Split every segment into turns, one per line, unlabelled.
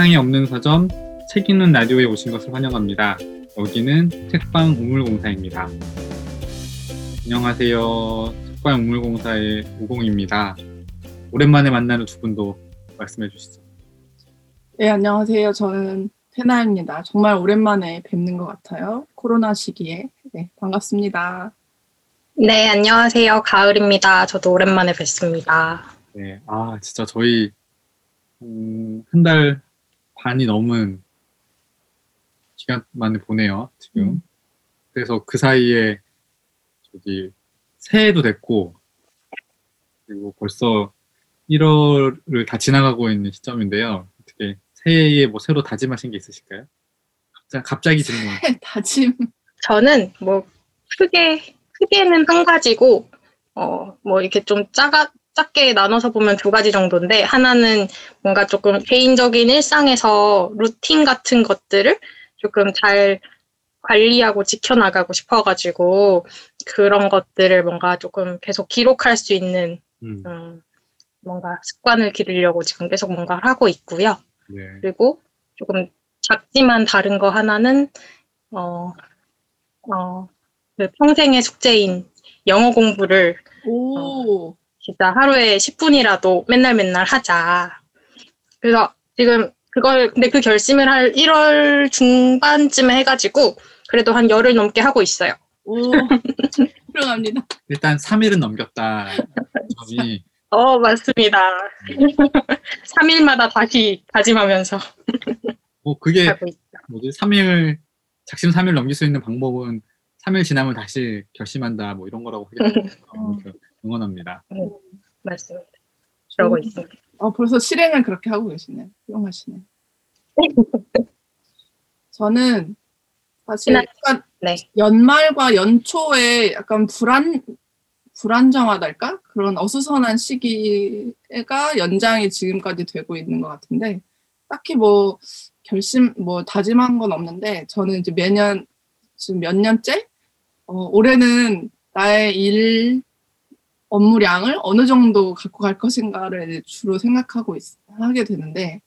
세상에 없는 서점 책 읽는 라디오에 오신 것을 환영합니다. 여기는 책방 우물공사입니다. 안녕하세요. 책방 우물공사의 우공입니다. 오랜만에 만나는 두 분도 말씀해 주시죠.
네, 안녕하세요. 저는 페나입니다. 정말 오랜만에 뵙는 것 같아요. 코로나 시기에. 네, 반갑습니다.
네, 안녕하세요. 가을입니다. 저도 오랜만에 뵙습니다.
네, 아, 진짜 저희, 음, 한달 반이 넘은 기간 만에 보내요, 지금.
음.
그래서 그 사이에, 저기, 새해도 됐고, 그리고 벌써 1월을 다 지나가고 있는 시점인데요. 어떻게, 새해에 뭐 새로 다짐하신 게 있으실까요? 갑자기, 갑자기 질문.
다짐.
저는 뭐 크게 크게는 한 가지고 어 뭐 이렇게 좀 작아 작게 나눠서 보면 두 가지 정도인데 하나는 뭔가 조금 개인적인 일상에서 루틴 같은 것들을 조금 잘 관리하고 지켜나가고 싶어가지고 그런 것들을 뭔가 조금 계속 기록할 수 있는
음,
음, 뭔가 습관을 기르려고 지금 계속 뭔가를 하고 있고요.
네.
그리고 조금 작지만 다른 거 하나는 어, 어, 그 평생의 숙제인 영어 공부를
오,
진짜 하루에 10분이라도 맨날 맨날 하자. 그래서 지금 그걸 근데 그 결심을 할 1월 중반쯤에 해가지고 그래도 한 열흘 넘게 하고 있어요.
오. 훌륭합니다.
일단 3일은 넘겼다. 점이,
어 맞습니다. 3일마다 다시 다짐하면서
뭐, 그게. 뭐지 3일 작심 3일 넘길 수 있는 방법은 3일 지나면 다시 결심한다 뭐 이런 거라고 하겠습니다. 응원합니다.
맞습니다. 그러고
음.
있습니다.
어, 벌써 실행을 그렇게 하고 계시네. 훌륭하시네. 저는 사실 약간
네.
연말과 연초에 약간 불안 불안정하달까 그런 어수선한 시기가 연장이 지금까지 되고 있는 것 같은데 딱히 뭐 결심 뭐 다짐한 건 없는데 저는 이제 매년 지금 몇 년째 어, 올해는 나의 일 업무량을 어느 정도 갖고 갈 것인가를 주로 생각하고 있, 하게 되는데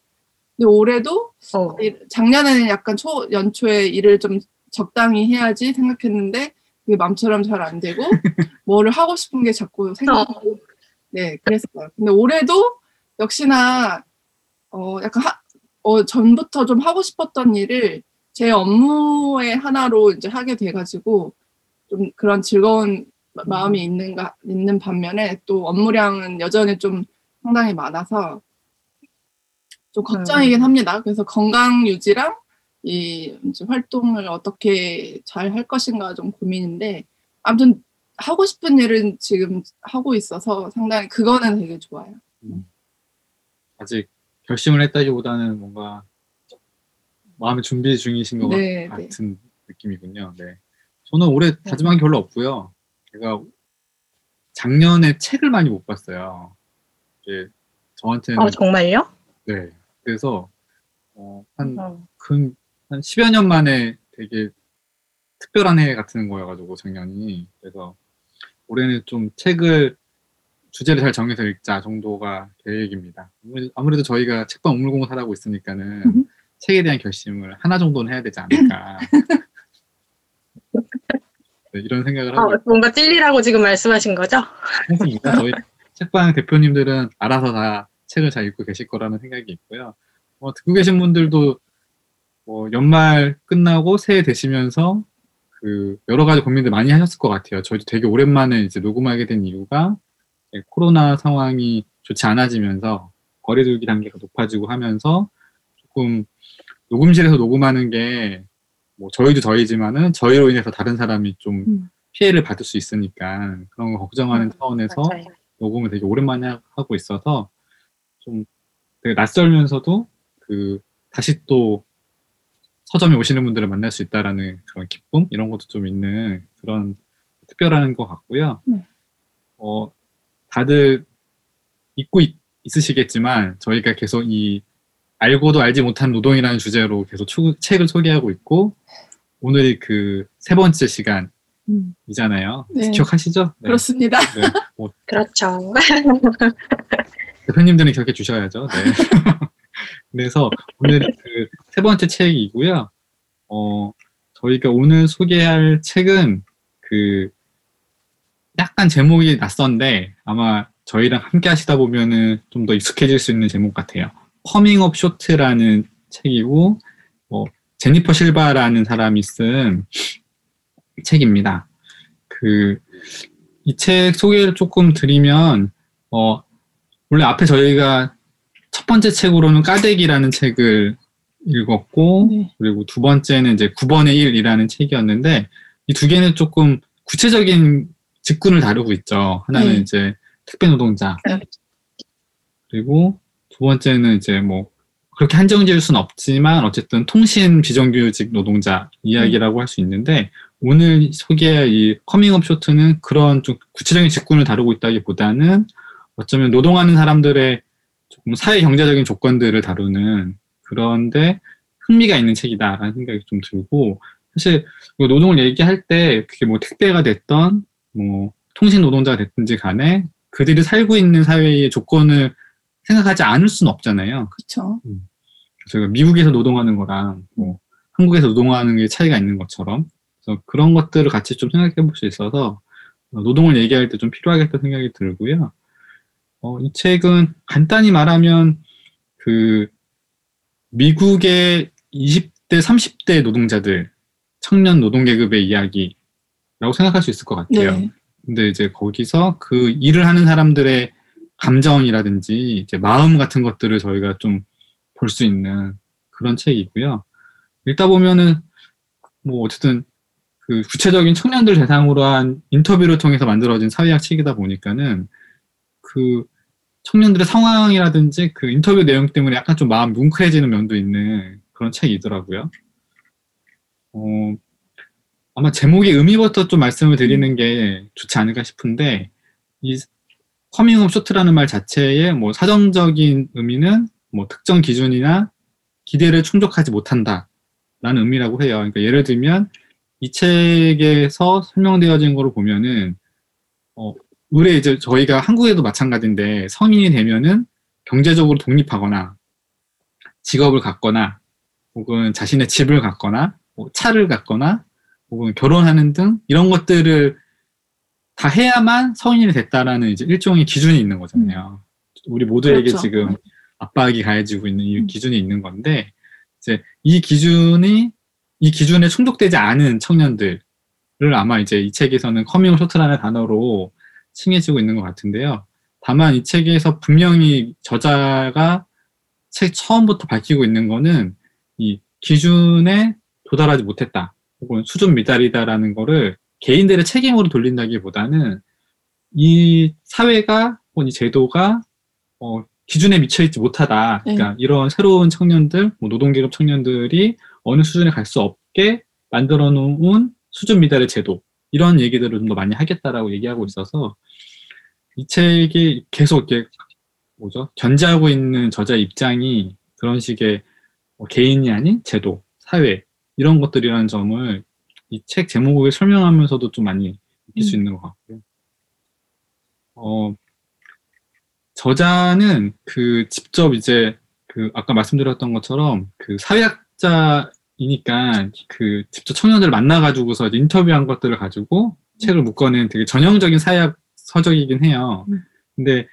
근데 올해도
어,
일- 작년에는 약간 초 연초에 일을 좀 적당히 해야지 생각했는데 그게 마음처럼 잘 안 되고 뭐를 하고 싶은 게 자꾸 생각하고. 네 그랬어요. 근데 올해도 역시나 어 약간 하, 어 전부터 좀 하고 싶었던 일을 제 업무의 하나로 이제 하게 돼가지고 좀 그런 즐거운 마- 마음이 있는가 있는 반면에 또 업무량은 여전히 좀 상당히 많아서 좀 걱정이긴 합니다. 그래서 건강 유지랑 이 이제 활동을 어떻게 잘 할 것인가 좀 고민인데 아무튼 하고 싶은 일은 지금 하고 있어서 상당히 그거는 되게 좋아요.
아직 결심을 했다기보다는 뭔가 마음의 준비 중이신 것
네,
같은 느낌이군요. 네. 저는 올해 다짐한 게 별로 없고요. 제가 작년에 책을 많이 못 봤어요. 이게 저한테는
어 정말요?
네. 그래서 어, 한
어.
근, 한 10여 년 만에 되게 특별한 해 같은 거여가지고, 작년이. 그래서 올해는 좀 책을, 주제를 잘 정해서 읽자 정도가 계획입니다. 아무래도- 저희가 책방 우물공사 하고 있으니까는
음.
책에 대한 결심을 하나 정도는 해야 되지 않을까. 네, 이런 생각을 하고
어, 뭔가 찔리라고 지금 말씀하신 거죠?
있습니다. 저희 책방 대표님들은 알아서 다 책을 잘 읽고 계실 거라는 생각이 있고요. 뭐 듣고 계신 분들도 뭐 연말 끝나고 새해 되시면서 그 여러 가지 고민들 많이 하셨을 것 같아요. 저희도 되게 오랜만에 이제 녹음하게 된 이유가 이제 코로나 상황이 좋지 않아지면서 거리두기 단계가 높아지고 하면서 조금 녹음실에서 녹음하는 게 뭐 저희도 저희지만은 저희로 인해서 다른 사람이 좀
음.
피해를 받을 수 있으니까 그런 거 걱정하는 차원에서
맞아요.
녹음을 되게 오랜만에 하- 하고 있어서 좀 되게 낯설면서도 그 다시 또 서점에 오시는 분들을 만날 수 있다라는 그런 기쁨 이런 것도 좀 있는 그런 특별한 것 같고요.
네.
어 다들 잊고 있, 있으시겠지만 저희가 계속 이 알고도 알지 못한 노동이라는 주제로 계속 추- 책을 소개하고 있고 오늘이 그 세 번째 시간이잖아요.
음. 네.
기억하시죠? 네.
그렇습니다.
네. 뭐
그렇죠.
대표님들은 기억해 주셔야죠. 네. 그래서 오늘 그 세 번째 책이고요. 어, 저희가 오늘 소개할 책은 그 약간 제목이 낯선데 아마 저희랑 함께 하시다 보면은 좀 더 익숙해질 수 있는 제목 같아요. Coming Up Short라는 책이고 뭐 제니퍼 실바라는 사람이 쓴 책입니다. 그 이 책 소개를 조금 드리면 어 원래 앞에 저희가 첫 번째 책으로는 까대기라는 책을 읽었고
네.
그리고 두 번째는 이제 9번의 1이라는 책이었는데 이 두 개는 조금 구체적인 직군을 다루고 있죠. 하나는
네.
이제 택배 노동자
네.
그리고 두 번째는 이제 뭐 그렇게 한정 지을 수는 없지만 어쨌든 통신 비정규직 노동자 이야기라고 할수 있는데 오늘 소개할 이 Coming Up Short는 그런 좀 구체적인 직군을 다루고 있다기보다는 어쩌면 노동하는 사람들의 조금 사회 경제적인 조건들을 다루는 그런데 흥미가 있는 책이다라는 생각이 좀 들고 사실 이 노동을 얘기할 때 그게 뭐 택배가 됐던 뭐 통신 노동자가 됐든지 간에 그들이 살고 있는 사회의 조건을 생각하지 않을 수는 없잖아요.
그렇죠.
저희가 미국에서 노동하는 거랑 뭐 한국에서 노동하는 게 차이가 있는 것처럼 그래서 그런 것들을 같이 좀 생각해 볼 수 있어서 어, 노동을 얘기할 때 좀 필요하겠다 생각이 들고요. 어, 이 책은 간단히 말하면 그 미국의 20대, 30대 노동자들, 청년 노동 계급의 이야기라고 생각할 수 있을 것 같아요.
네.
근데 이제 거기서 그 일을 하는 사람들의 감정이라든지 이제 마음 같은 것들을 저희가 좀 볼 수 있는 그런 책이고요. 읽다 보면은 뭐 어쨌든 그 구체적인 청년들 대상으로 한 인터뷰를 통해서 만들어진 사회학 책이다 보니까는 그 청년들의 상황이라든지 그 인터뷰 내용 때문에 약간 좀 마음 뭉클해지는 면도 있는 그런 책이더라고요. 어, 아마 제목의 의미부터 좀 말씀을 드리는 게 좋지 않을까 싶은데 이 Coming Up Short라는 말 자체의 뭐 사전적인 의미는 뭐 특정 기준이나 기대를 충족하지 못한다 라는 의미라고 해요. 그러니까 예를 들면 이 책에서 설명되어진 거를 보면은 어, 으레 이제 저희가 한국에도 마찬가지인데 성인이 되면은 경제적으로 독립하거나 직업을 갖거나 혹은 자신의 집을 갖거나 뭐 차를 갖거나 혹은 결혼하는 등 이런 것들을 다 해야만 성인이 됐다라는 이제 일종의 기준이 있는 거잖아요. 우리 모두에게
그렇죠.
지금 압박이 가해지고 있는 이
음.
기준이 있는 건데 이제 이 기준이 이 기준에 충족되지 않은 청년들을 아마 이제 이 책에서는 Coming Short라는 단어로 칭해지고 있는 것 같은데요. 다만 이 책에서 분명히 저자가 책 처음부터 밝히고 있는 거는 이 기준에 도달하지 못했다 혹은 수준 미달이다라는 거를 개인들의 책임으로 돌린다기보다는 이 사회가 혹은 이 제도가 어, 기준에 미쳐 있지 못하다.
네.
그러니까 이런 새로운 청년들, 뭐 노동계급 청년들이 어느 수준에 갈 수 없게 만들어 놓은 수준 미달의 제도 이런 얘기들을 좀 더 많이 하겠다라고 얘기하고 있어서 이 책이 계속 이렇게 뭐죠 견제하고 있는 저자 입장이 그런 식의 뭐 개인이 아닌 제도, 사회 이런 것들이라는 점을 이 책 제목을 설명하면서도 좀 많이 느낄 수
음.
있는 것 같고요. 어, 저자는 그 직접 이제 그 아까 말씀드렸던 것처럼 그 사회학자이니까 그 직접 청년들을 만나가지고서 인터뷰한 것들을 가지고 책을 묶어낸 되게 전형적인 사회학 서적이긴 해요.
음.
근데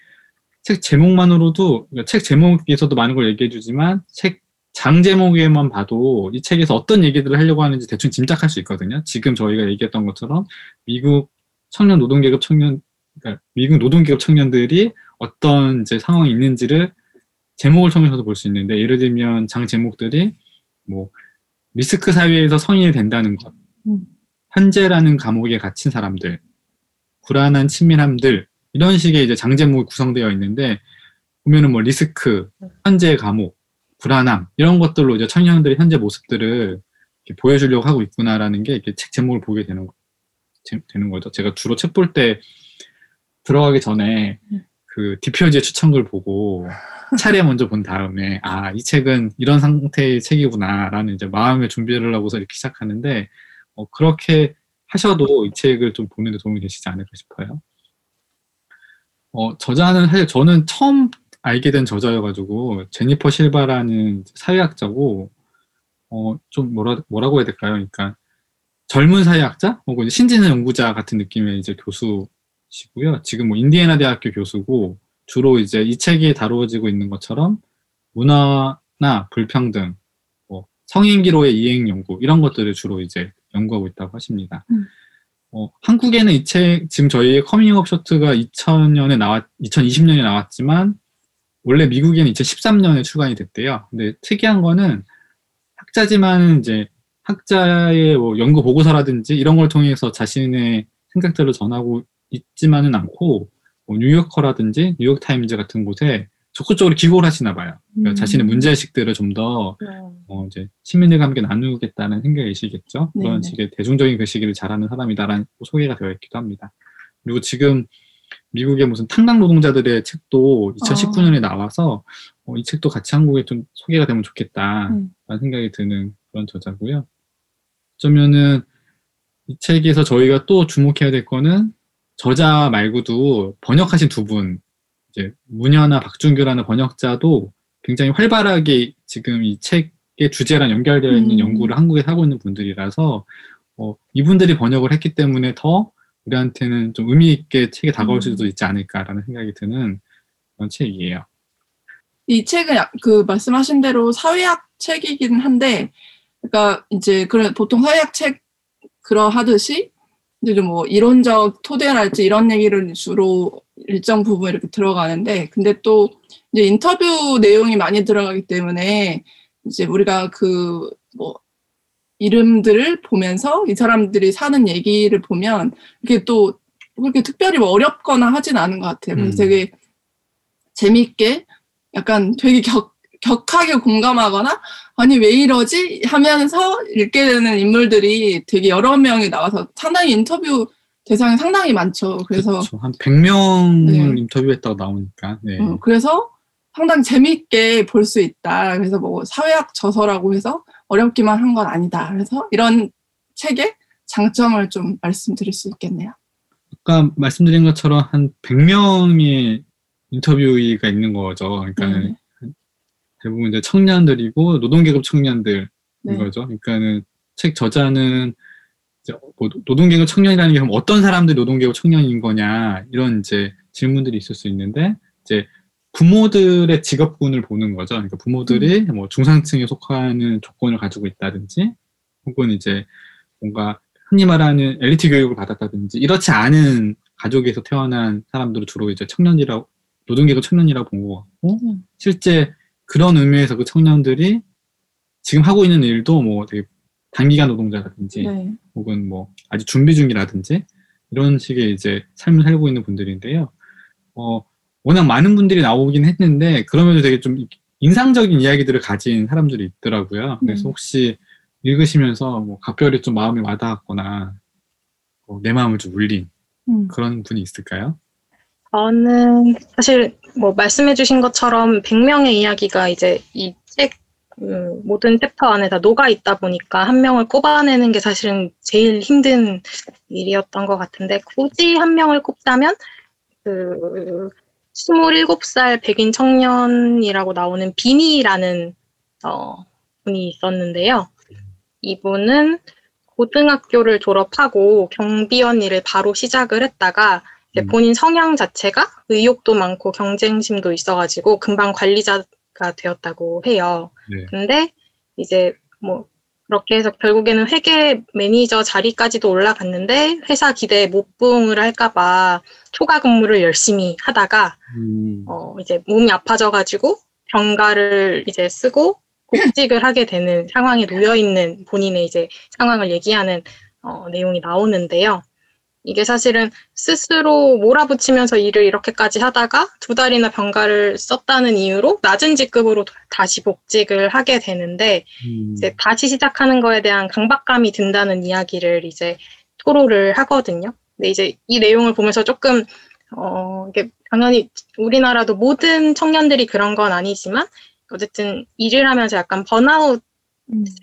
책 제목만으로도 그러니까 책 제목에서도 많은 걸 얘기해 주지만 책 장 제목에만 봐도 이 책에서 어떤 얘기들을 하려고 하는지 대충 짐작할 수 있거든요. 지금 저희가 얘기했던 것처럼 미국 청년 노동계급 청년, 그러니까 미국 노동계급 청년들이 어떤 이제 상황이 있는지를 제목을 통해서도 볼 수 있는데 예를 들면 장 제목들이 뭐 리스크 사회에서 성인이 된다는 것,
음.
현재라는 감옥에 갇힌 사람들, 불안한 친밀함들 이런 식의 이제 장 제목이 구성되어 있는데 보면은 뭐 리스크, 현재 감옥, 불안함 이런 것들로 이제 청년들의 현재 모습들을 보여주려고 하고 있구나라는 게 이렇게 책 제목을 보게 되는 거, 제- 되는 거죠. 제가 주로 책 볼 때 들어가기 전에
음.
그 디표지의 추천글 보고 차례 먼저 본 다음에 아 이 책은 이런 상태의 책이구나라는 이제 마음의 준비를 하고서 이렇게 시작하는데 어, 그렇게 하셔도 이 책을 좀 보는데 도움이 되시지 않을까 싶어요. 어, 저자는 사실 저는 처음 알게 된 저자여가지고 제니퍼 실바라는 사회학자고 어 좀 뭐라 뭐라고 해야 될까요? 그러니까 젊은 사회학자 혹은 신진 연구자 같은 느낌의 이제 교수시고요. 지금 뭐 인디애나 대학교 교수고 주로 이제 이 책이 다루어지고 있는 것처럼 문화나 불평등, 뭐 성인기로의 이행 연구 이런 것들을 주로 이제 연구하고 있다고 하십니다.
음.
어, 한국에는 이 책 지금 저희 Coming Up Short가 2000년에 나왔 2020년에 나왔지만 원래 미국에는 2013년에 출간이 됐대요. 근데 특이한 거는 학자지만 이제 학자의 뭐 연구 보고서라든지 이런 걸 통해서 자신의 생각들을 전하고 있지만은 않고 뭐 뉴요커라든지 뉴욕타임즈 같은 곳에 적극적으로 기고를 하시나 봐요. 그러니까
음.
자신의 문제의식들을 좀더 어, 이제 시민들과 함께 나누겠다는 생각이시겠죠. 그런
네네.
식의 대중적인 글쓰기를 잘하는 사람이다라는 소개가 되어 있기도 합니다. 그리고 지금 미국의 무슨 탄광 노동자들의 책도 2019년에 나와서 어, 이 책도 같이 한국에 좀 소개가 되면 좋겠다라는
음.
생각이 드는 그런 저자고요. 어쩌면은 이 책에서 저희가 또 주목해야 될 거는 저자 말고도 번역하신 두 분, 이제 문현아 박준규라는 번역자도 굉장히 활발하게 지금 이 책의 주제랑 연결되어 있는
음.
연구를 한국에 하고 있는 분들이라서 어, 이분들이 번역을 했기 때문에 더 우리한테는 좀 의미 있게 책에 다가올
음.
수도 있지 않을까라는 생각이 드는 그런 책이에요.
이 책은 약- 그 말씀하신 대로 사회학 책이긴 한데, 그러니까 이제 그런 보통 사회학 책 그러하듯이 이제 좀 뭐 이론적 토대랄지 이런 얘기를 주로 일정 부분 이렇게 들어가는데, 근데 또 이제 인터뷰 내용이 많이 들어가기 때문에 이제 우리가 그 뭐 이름들을 보면서 이 사람들이 사는 얘기를 보면 이게 또 그렇게 특별히 뭐 어렵거나 하진 않은 것 같아요.
음.
되게 재밌게 약간 되게 격, 격하게 공감하거나 아니 왜 이러지 하면서 읽게 되는 인물들이 되게 여러 명이 나와서 상당히 인터뷰 대상이 상당히 많죠. 그래서
그렇죠. 한 100명을
네.
인터뷰했다고 나오니까. 네.
어, 그래서 상당히 재미있게 볼 수 있다. 그래서 뭐 사회학 저서라고 해서 어렵기만 한 건 아니다. 그래서 이런 책의 장점을 좀 말씀드릴 수 있겠네요.
아까 말씀드린 것처럼 한 100명의 인터뷰가 있는 거죠. 그러니까
네.
대부분 이제 청년들이고 노동계급 청년들인
네.
거죠. 그러니까는 책 저자는 뭐 노동계급 청년이라는 게 그럼 어떤 사람들이 노동계급 청년인 거냐 이런 이제 질문들이 있을 수 있는데 이제 부모들의 직업군을 보는 거죠. 그러니까 부모들이 뭐 중상층에 속하는 조건을 가지고 있다든지 혹은 이제 뭔가 흔히 말하는 엘리트 교육을 받았다든지 이렇지 않은 가족에서 태어난 사람들을 주로 이제 청년이라고 노동계급 청년이라고 본 것 같고
음.
실제 그런 의미에서 그 청년들이 지금 하고 있는 일도 뭐 되게 단기간 노동자라든지
네.
혹은 뭐 아직 준비 중이라든지 이런 식의 이제 삶을 살고 있는 분들인데요. 어, 워낙 많은 분들이 나오긴 했는데 그러면서 되게 좀 인상적인 이야기들을 가진 사람들이 있더라고요. 그래서
음.
혹시 읽으시면서 뭐 각별히 좀 마음이 와닿았거나 어, 내 마음을 좀 울린
음.
그런 분이 있을까요?
저는 사실 뭐 말씀해주신 것처럼 100명의 이야기가 이제 이책 음, 모든 챕터 안에 다 녹아 있다 보니까 한 명을 꼽아내는 게 사실은 제일 힘든 일이었던 것 같은데 굳이 한 명을 꼽자면 그 27살 백인 청년이라고 나오는 비니라는 어, 분이 있었는데요. 이분은 고등학교를 졸업하고 경비원 일을 바로 시작을 했다가
음.
본인 성향 자체가 의욕도 많고 경쟁심도 있어가지고 금방 관리자가 되었다고 해요.
네.
근데 이제 뭐 그렇게 해서 결국에는 회계 매니저 자리까지도 올라갔는데 회사 기대에 못 부응을 할까봐 초과 근무를 열심히 하다가
음,
어 이제 몸이 아파져가지고 병가를 이제 쓰고 복직을 하게 되는 상황에 놓여 있는 본인의 이제 상황을 얘기하는 어, 내용이 나오는데요. 이게 사실은 스스로 몰아붙이면서 일을 이렇게까지 하다가 두 달이나 병가를 썼다는 이유로 낮은 직급으로 다시 복직을 하게 되는데
음,
이제 다시 시작하는 거에 대한 강박감이 든다는 이야기를 이제 토로를 하거든요. 근데 이제 이 내용을 보면서 조금 어 이게 당연히 우리나라도 모든 청년들이 그런 건 아니지만 어쨌든 일을 하면서 약간 번아웃
음.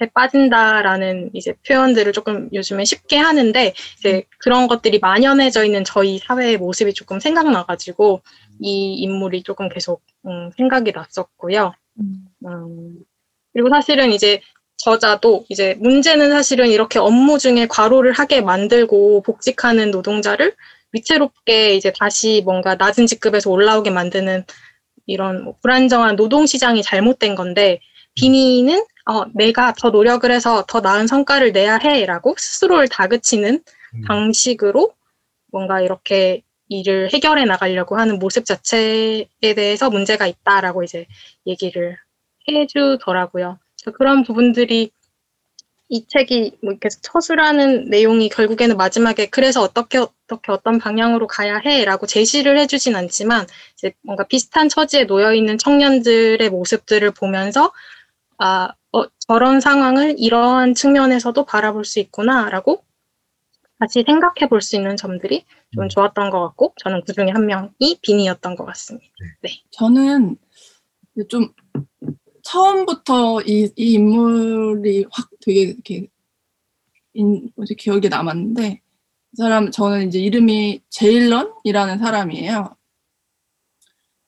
에 빠진다라는 이제 표현들을 조금 요즘에 쉽게 하는데 이제 그런 것들이 만연해져 있는 저희 사회의 모습이 조금 생각나가지고 이 인물이 조금 계속 음, 생각이 났었고요. 음, 그리고 사실은 이제 저자도 이제 문제는 사실은 이렇게 업무 중에 과로를 하게 만들고 복직하는 노동자를 위태롭게 이제 다시 뭔가 낮은 직급에서 올라오게 만드는 이런 뭐 불안정한 노동 시장이 잘못된 건데 비니는 어, 내가 더 노력을 해서 더 나은 성과를 내야 해라고 스스로를 다그치는
음.
방식으로 뭔가 이렇게 일을 해결해 나가려고 하는 모습 자체에 대해서 문제가 있다라고 이제 얘기를 해주더라고요. 그런 부분들이 이 책이 뭐 이렇게 처술하는 내용이 결국에는 마지막에 그래서 어떻게 어떻게 어떤 방향으로 가야 해라고 제시를 해주진 않지만 이제 뭔가 비슷한 처지에 놓여 있는 청년들의 모습들을 보면서 아 어, 저런 상황을 이러한 측면에서도 바라볼 수 있구나라고 다시 생각해 볼 수 있는 점들이 좀
음.
좋았던 것 같고 저는 그 중에 한 명이 빈이었던 것 같습니다.
저는 좀 처음부터 이, 이 인물이 확 되게 이렇게 인, 뭐지 기억에 남았는데 그 사람 저는 이제 이름이 제일런이라는 사람이에요.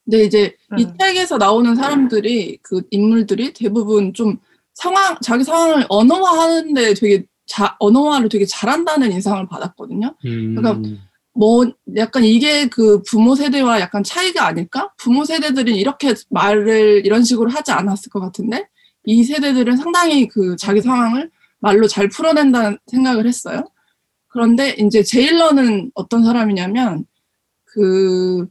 근데 이제 이
음.
책에서 나오는 사람들이 그 인물들이 대부분 좀 상황 자기 상황을 언어화하는데 되게 자, 언어화를 되게 잘한다는 인상을 받았거든요.
음.
그러니까 뭐 약간 이게 그 부모 세대와 약간 차이가 아닐까? 부모 세대들은 이렇게 말을 이런 식으로 하지 않았을 것 같은데 이 세대들은 상당히 그 자기 상황을 말로 잘 풀어낸다는 생각을 했어요. 그런데 이제 제일러는 어떤 사람이냐면 그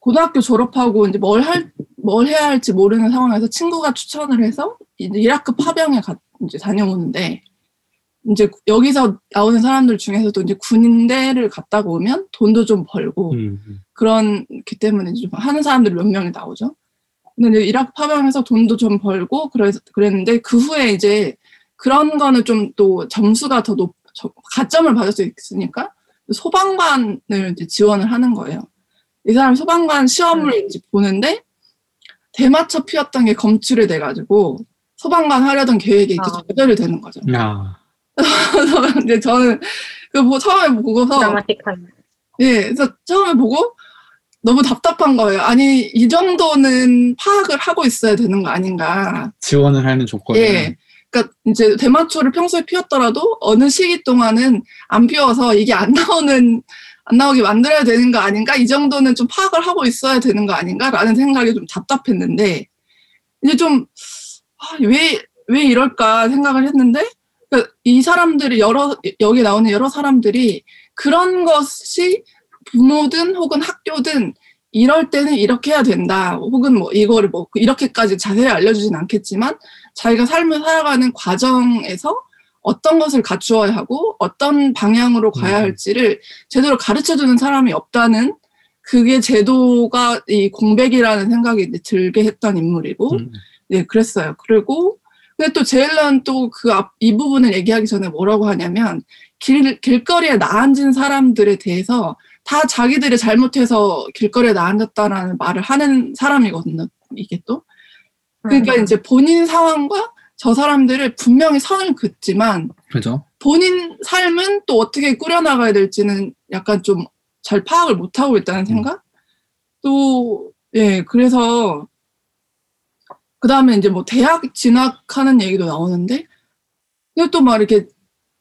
고등학교 졸업하고 이제 뭘 할, 뭘 해야 할지 모르는 상황에서 친구가 추천을 해서 이제 이라크 파병에 가, 이제 다녀오는데 이제 여기서 나오는 사람들 중에서도 이제 군대를 갔다가 오면 돈도 좀 벌고
음. 음.
그런 기 때문에 좀 하는 사람들이 몇 명이 나오죠. 근데 이라크 파병에서 돈도 좀 벌고 그래서 그랬는데 그 후에 이제 그런 거는 좀 또 점수가 더 높, 저- 가점을 받을 수 있으니까 소방관을 이제 지원을 하는 거예요. 이 사람 소방관 시험을 이제 보는데 대마초 피웠던 게 검출이 돼가지고 소방관 하려던 계획이 이제
아.
좌절이 되는 거죠.
야.
그래서 근데 저는 그뭐 처음에 보고서
드라마틱한.
예, 그래서 처음에 보고 너무 답답한 거예요. 아니 이 정도는 파악을 하고 있어야 되는 거 아닌가.
지원을 하는 조건이
예. 그러니까 이제 대마초를 평소에 피웠더라도 어느 시기 동안은 안 피워서 이게 안 나오는 안 나오게 만들어야 되는 거 아닌가? 이 정도는 좀 파악을 하고 있어야 되는 거 아닌가 라는 생각이 좀 답답했는데 이제 좀 아, 왜, 왜 이럴까 생각을 했는데 그러니까 이 사람들이 여러 여기 나오는 여러 사람들이 그런 것이 부모든 혹은 학교든 이럴 때는 이렇게 해야 된다. 혹은 뭐 이거를 뭐 이렇게까지 자세히 알려주진 않겠지만 자기가 삶을 살아가는 과정에서 어떤 것을 갖추어야 하고 어떤 방향으로 가야
음.
할지를 제대로 가르쳐 주는 사람이 없다는 그게 제도가 이 공백이라는 생각이 이제 들게 했던 인물이고
음.
네, 그랬어요. 그리고 근데 또 제일런 또그앞이 부분을 얘기하기 전에 뭐라고 하냐면 길 길거리에 나앉은 사람들에 대해서 다 자기들이 잘못해서 길거리에 나앉았다라는 말을 하는 사람이거든요. 이게 또 그러니까
음.
이제 본인 상황과 저 사람들을 분명히 선을 긋지만
그죠?
본인 삶은 또 어떻게 꾸려나가야 될지는 약간 좀 잘 파악을 못하고 있다는 생각? 또, 예, 그래서, 그 다음에 이제 뭐 대학 진학하는 얘기도 나오는데, 근데 또막 이렇게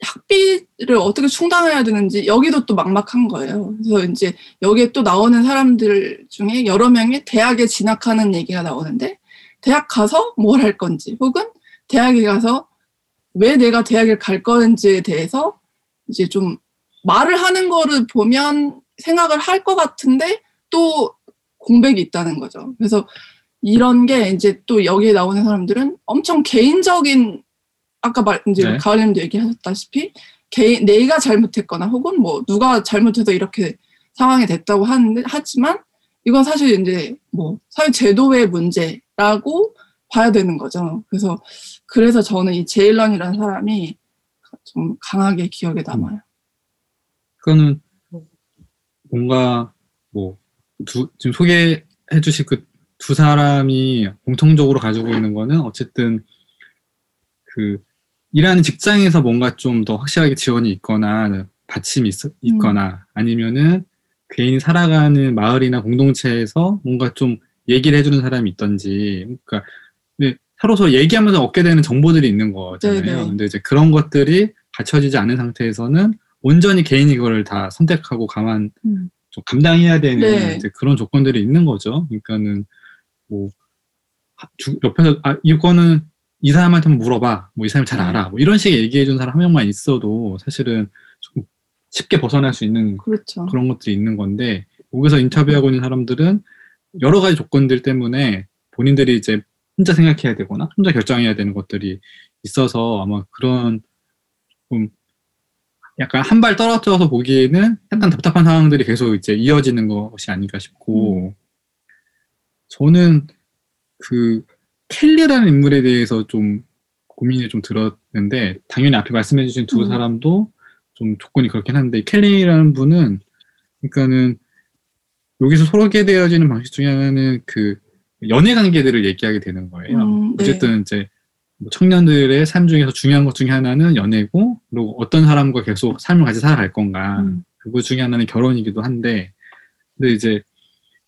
학비를 어떻게 충당해야 되는지 여기도 또 막막한 거예요. 그래서 이제 여기에 또 나오는 사람들 중에 여러 명이 대학에 진학하는 얘기가 나오는데, 대학 가서 뭘 할 건지, 혹은 대학에 가서 왜 내가 대학을 갈 건지에 대해서 이제 좀 말을 하는 거를 보면 생각을 할 것 같은데 또 공백이 있다는 거죠. 그래서 이런 게 이제 또 여기에 나오는 사람들은 엄청 개인적인 아까 말 이제
네.
가을님도 얘기하셨다시피 개인 내가 잘못했거나 혹은 뭐 누가 잘못해서 이렇게 상황이 됐다고 하는데 하지만 이건 사실 이제 뭐 사회 제도의 문제라고 봐야 되는 거죠. 그래서 그래서 저는 이 제일런이라는 사람이 좀 강하게 기억에 남아요.
그거는 뭔가 뭐 두, 지금 소개해 주신 그 두 사람이 공통적으로 가지고 있는 거는 어쨌든 그 일하는 직장에서 뭔가 좀 더 확실하게 지원이 있거나 받침이 있, 있거나 아니면은 개인이 살아가는 마을이나 공동체에서 뭔가 좀 얘기를 해주는 사람이 있던지. 그러니까 근데 서로 서로 얘기하면서 얻게 되는 정보들이 있는 거잖아요.
네네.
근데 이제 그런 것들이 갖춰지지 않은 상태에서는 온전히 개인이 그걸 다 선택하고 가만
음.
좀 감당해야 되는
네.
이제 그런 조건들이 있는 거죠. 그러니까는 뭐 옆에서 아 이거는 이 사람한테 물어봐. 뭐 이 사람이 잘
네.
알아. 뭐 이런 식의 얘기해 준 사람 한 명만 있어도 사실은 조금 쉽게 벗어날 수 있는
그렇죠.
그런 것들이 있는 건데 여기서 인터뷰하고 있는 사람들은 여러 가지 조건들 때문에 본인들이 이제 혼자 생각해야 되거나 혼자 결정해야 되는 것들이 있어서 아마 그런 좀 약간 한 발 떨어져서 보기에는 약간 답답한 상황들이 계속 이제 이어지는 것이 아닌가 싶고 저는 그 켈리라는 인물에 대해서 좀 고민이 좀 들었는데 당연히 앞에 말씀해주신 두
음.
사람도 좀 조건이 그렇긴 한데 켈리라는 분은 그러니까는 여기서 소개되어지는 방식 중에 하나는 그 연애 관계들을 얘기하게 되는 거예요.
음, 네.
어쨌든 이제 뭐 청년들의 삶 중에서 중요한 것 중에 하나는 연애고 그리고 어떤 사람과 계속 삶을 같이 살아갈 건가
음.
그거 중에 하나는 결혼이기도 한데 근데 이제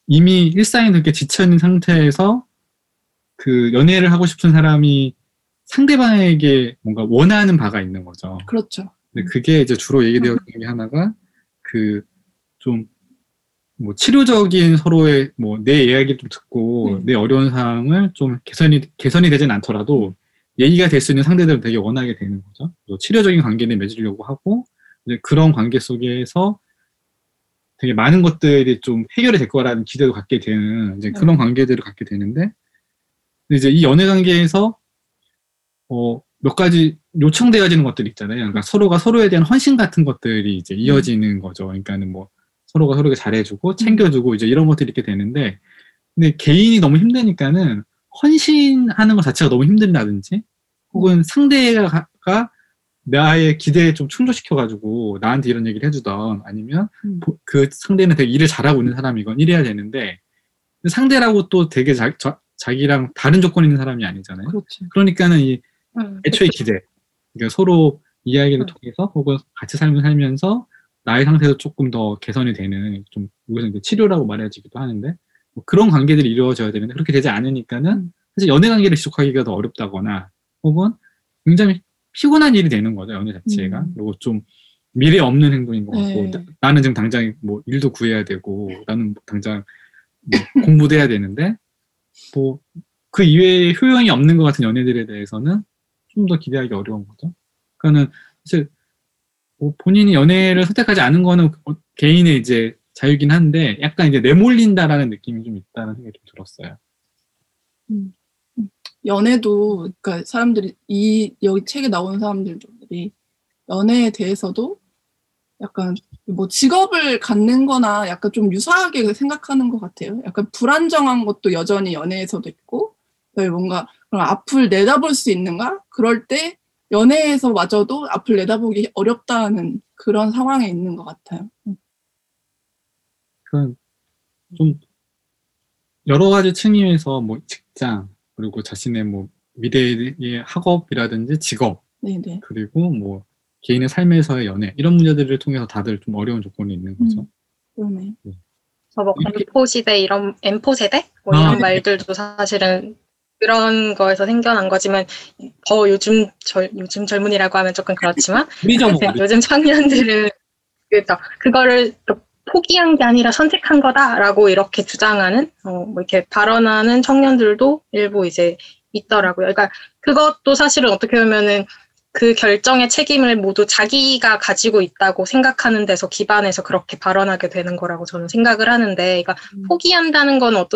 이미 일상이 그렇게 지쳐있는 상태에서 그 연애를 하고 싶은 사람이 상대방에게 뭔가 원하는 바가 있는 거죠.
그렇죠.
근데 그게 이제 주로 얘기되었던 게 하나가 그 좀 뭐 치료적인 서로의 뭐 내 이야기를 좀 듣고
네.
내 어려운 상황을 좀 개선이 개선이 되진 않더라도 얘기가 될 수 있는 상대들을 되게 원하게 되는 거죠. 또 치료적인 관계를 맺으려고 하고 이제 그런 관계 속에서 되게 많은 것들이 좀 해결이 될 거라는 기대도 갖게 되는 이제 그런 관계들을 갖게 되는데 이제 이 연애 관계에서 어, 몇 가지 요청되어지는 것들이 있잖아요. 그러니까 서로가 서로에 대한 헌신 같은 것들이 이제 이어지는 거죠. 그러니까는 뭐 서로가 서로에게 잘해주고 챙겨주고 이제 이런 것들이 있게 되는데 근데 개인이 너무 힘드니까는 헌신하는 것 자체가 너무 힘든다든지 혹은 상대가 가 나의 기대에 좀 충족시켜가지고 나한테 이런 얘기를 해주던 아니면
음.
보- 그 상대는 되게 일을 잘하고 있는 사람이건 이래야 되는데 상대라고 또 되게 자, 자, 자기랑 다른 조건 있는 사람이 아니잖아요.
그렇죠.
그러니까는 이
음,
애초에 기대. 그러니까 서로 이야기를
음.
통해서 혹은 같이 삶을 살면서 나의 상태도 조금 더 개선이 되는 좀 여기서 이제 치료라고 말해지기도 하는데 뭐 그런 관계들이 이루어져야 되는데 그렇게 되지 않으니까는
음.
사실 연애 관계를 지속하기가 더 어렵다거나 혹은 굉장히 피곤한 일이 되는 거죠 연애 자체가
음.
그리고 좀 미래 없는 행동인 것 같고
네.
나- 나는 지금 당장 뭐 일도 구해야 되고 나는 뭐 당장 뭐 공부도 해야 되는데 뭐 그 이외에 효용이 없는 것 같은 연애들에 대해서는 좀 더 기대하기 어려운 거죠. 그러니까는 사실 뭐 본인이 연애를 선택하지 않은 거는 어- 개인의 이제 자유긴 한데 약간 이제 내몰린다라는 느낌이 좀 있다는 생각이 좀 들었어요.
연애도 그러니까 사람들이 이 여기 책에 나오는 사람들이 연애에 대해서도 약간 뭐 직업을 갖는 거나 약간 좀 유사하게 생각하는 것 같아요. 약간 불안정한 것도 여전히 연애에서도 있고 왜 뭔가 그런 앞을 내다볼 수 있는가? 그럴 때 연애에서 마저도 앞을 내다보기 어렵다는 그런 상황에 있는 것 같아요.
그런 좀 여러 가지 층위에서 뭐 직장 그리고 자신의 뭐 미래의 학업이라든지 직업
네네.
그리고 뭐 개인의 삶에서의 연애 이런 문제들을 통해서 다들 좀 어려운 조건이 있는 거죠.
그러네.
그래서 뭐
이렇게-
M4 시대 이런 M4 세대 뭐
아,
이런
네.
말들도 사실은 그런 거에서 생겨난 거지만 더 요즘 절 요즘 젊은이라고 하면 조금 그렇지만
우리.
요즘 청년들은 그래서 그거를 또 포기한 게 아니라 선택한 거다라고 이렇게 주장하는 어, 뭐 이렇게 발언하는 청년들도 일부 이제 있더라고요. 그러니까 그것도 사실은 어떻게 보면은 그 결정의 책임을 모두 자기가 가지고 있다고 생각하는 데서 기반해서 그렇게 발언하게 되는 거라고 저는 생각을 하는데, 그러니까
음.
포기한다는 건 어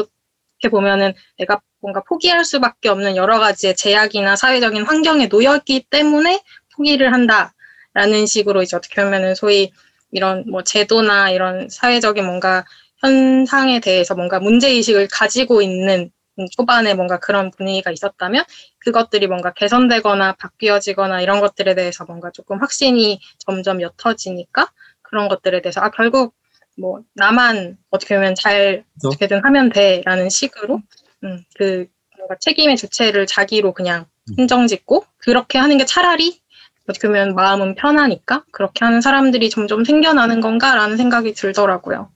떻게 보면은 내가 뭔가 포기할 수밖에 없는 여러 가지의 제약이나 사회적인 환경에 놓였기 때문에 포기를 한다라는 식으로 이제 어떻게 보면은 소위 이런 뭐 제도나 이런 사회적인 뭔가 현상에 대해서 뭔가 문제의식을 가지고 있는 음, 초반에 뭔가 그런 분위기가 있었다면 그것들이 뭔가 개선되거나 바뀌어지거나 이런 것들에 대해서 뭔가 조금 확신이 점점 옅어지니까 그런 것들에 대해서 아 결국 뭐 나만 어떻게 보면 잘
그죠.
어떻게든 하면 돼라는 식으로 음, 그 뭔가 책임의 주체를 자기로 그냥
음.
흥정짓고 그렇게 하는 게 차라리 어떻게 보면 마음은 편하니까 그렇게 하는 사람들이 점점 생겨나는 건가라는 생각이 들더라고요.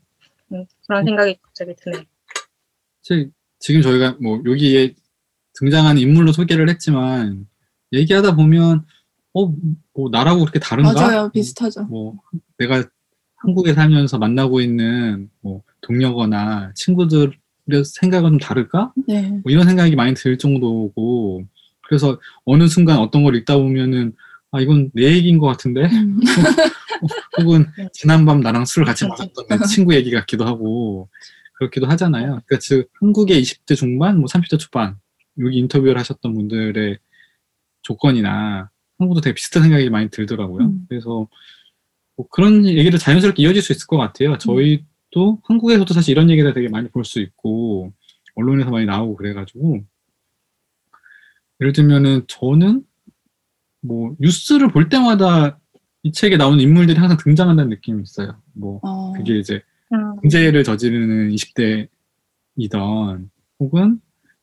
음, 그런 생각이 갑자기 드네요.
사실 지금 저희가 뭐 여기에 등장하는 인물로 소개를 했지만 얘기하다 보면 어 뭐 나라고 그렇게 다른가?
맞아요. 비슷하죠.
뭐 내가 한국에 살면서 만나고 있는 뭐 동료거나 친구들의 생각은 좀 다를까?
네.
뭐 이런 생각이 많이 들 정도고 그래서 어느 순간 어떤 걸 읽다 보면은 아 이건 내 얘기인 것 같은데
음.
혹은 지난밤 나랑 술을 같이 마셨던 내 친구 얘기 같기도 하고 그렇기도 하잖아요. 그러니까 즉 한국의 20대 중반, 뭐 30대 초반 여기 인터뷰를 하셨던 분들의 조건이나 한국도 되게 비슷한 생각이 많이 들더라고요.
음.
그래서 뭐 그런 얘기를 자연스럽게 이어질 수 있을 것 같아요. 저희도 한국에서도 사실 이런 얘기를 되게 많이 볼 수 있고 언론에서 많이 나오고 그래가지고 예를 들면은 저는 뭐 뉴스를 볼 때마다 이 책에 나오는 인물들이 항상 등장한다는 느낌이 있어요. 뭐
어,
그게 이제
음,
범죄를 저지르는 20대이던 혹은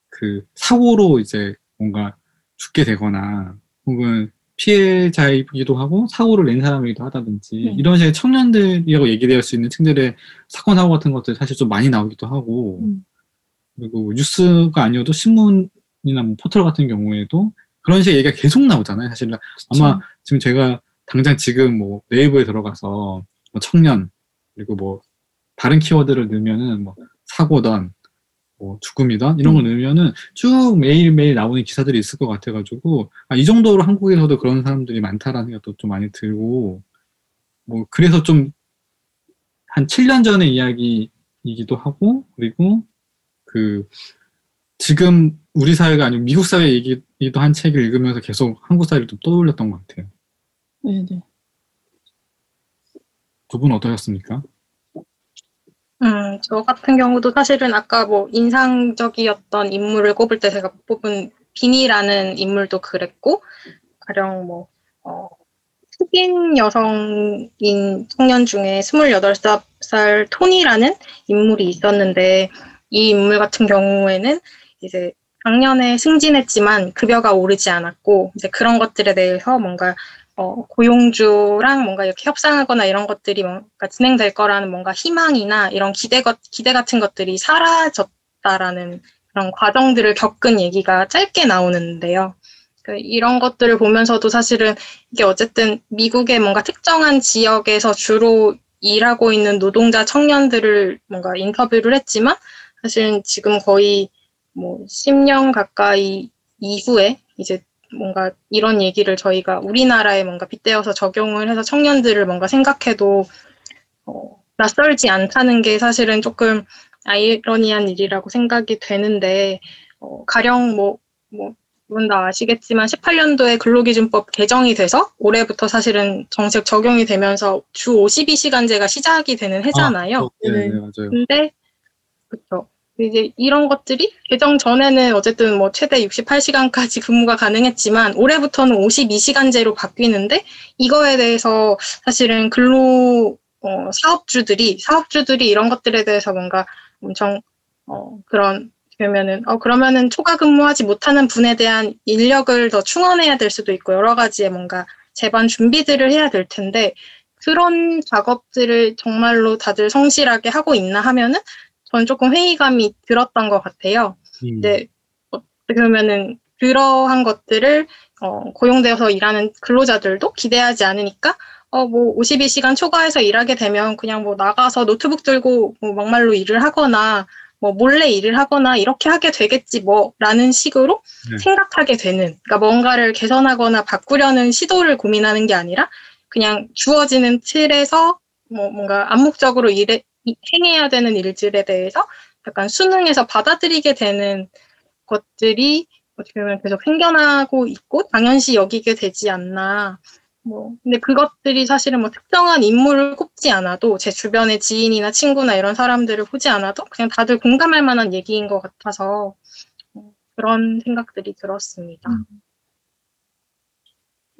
그 사고로 이제 뭔가 죽게 되거나 혹은 피해자이기도 하고 사고를 낸 사람이기도 하다든지
네.
이런 식의 청년들이라고 얘기될 수 있는 층들의 사건 사고 같은 것들 사실 좀 많이 나오기도 하고
음.
그리고 뉴스가 아니어도 신문이나 뭐 포털 같은 경우에도 그런 식의 얘기가 계속 나오잖아요. 사실 아마 지금 제가 당장 지금 뭐 네이버에 들어가서 뭐 청년 그리고 뭐 다른 키워드를 넣으면은 뭐 사고던 뭐 죽음이던 이런 거 넣으면은 쭉 매일 매일 나오는 기사들이 있을 것 같아가지고 아, 이 정도로 한국에서도 그런 사람들이 많다라는 생각도 좀 많이 들고 뭐 그래서 좀 한 7년 전의 이야기이기도 하고 그리고 그 지금 우리 사회가 아니고 미국 사회 얘기도 한 책을 읽으면서 계속 한국 사회를 좀 떠올렸던 것 같아요.
네네.
두 분 어떠셨습니까?
음, 저 같은 경우도 사실은 아까 뭐 인상적이었던 인물을 꼽을 때 제가 뽑은 비니라는 인물도 그랬고, 가령 뭐, 어, 흑인 여성인 청년 중에 28살 토니라는 인물이 있었는데, 이 인물 같은 경우에는 이제 작년에 승진했지만 급여가 오르지 않았고, 이제 그런 것들에 대해서 뭔가 어, 고용주랑 뭔가 이렇게 협상하거나 이런 것들이 뭔가 진행될 거라는 뭔가 희망이나 이런 기대, 것, 기대 같은 것들이 사라졌다라는 그런 과정들을 겪은 얘기가 짧게 나오는데요. 그 이런 것들을 보면서도 사실은 이게 어쨌든 미국의 뭔가 특정한 지역에서 주로 일하고 있는 노동자 청년들을 뭔가 인터뷰를 했지만 사실은 지금 거의 뭐 10년 가까이 이후에 이제 뭔가 이런 얘기를 저희가 우리나라에 뭔가 빗대어서 적용을 해서 청년들을 뭔가 생각해도 어, 낯설지 않다는 게 사실은 조금 아이러니한 일이라고 생각이 되는데 어, 가령 뭐, 뭐, 두분 다 아시겠지만 18년도에 근로기준법 개정이 돼서 올해부터 사실은 정책 적용이 되면서 주 52시간제가 시작이 되는 해잖아요.
어, 네, 네, 맞아요.
근데 그렇죠. 이제 이런 것들이 개정 전에는 어쨌든 뭐 최대 68시간까지 근무가 가능했지만 올해부터는 52시간제로 바뀌는데 이거에 대해서 사실은 근로 어, 사업주들이 사업주들이 이런 것들에 대해서 뭔가 엄청 어, 그런 그러면은 어 그러면은 초과 근무하지 못하는 분에 대한 인력을 더 충원해야 될 수도 있고 여러 가지의 뭔가 재반 준비들을 해야 될 텐데 그런 작업들을 정말로 다들 성실하게 하고 있나 하면은 저는 조금 회의감이 들었던 것 같아요.
음,
이제 어떻게 보면은 그러한 것들을 어, 고용되어서 일하는 근로자들도 기대하지 않으니까 어, 뭐 52시간 초과해서 일하게 되면 그냥 뭐 나가서 노트북 들고 뭐 막말로 일을 하거나 뭐 몰래 일을 하거나 이렇게 하게 되겠지 뭐라는 식으로
네.
생각하게 되는 그러니까 뭔가를 개선하거나 바꾸려는 시도를 고민하는 게 아니라 그냥 주어지는 틀에서 뭐 뭔가 암묵적으로 이- 행해야 되는 일들에 대해서 약간 수능에서 받아들이게 되는 것들이 어떻게 보면 계속 생겨나고 있고 당연시 여기게 되지 않나. 뭐 근데 그것들이 사실은 뭐 특정한 인물을 꼽지 않아도 제 주변의 지인이나 친구나 이런 사람들을 보지 않아도 그냥 다들 공감할 만한 얘기인 것 같아서 어, 그런 생각들이 들었습니다.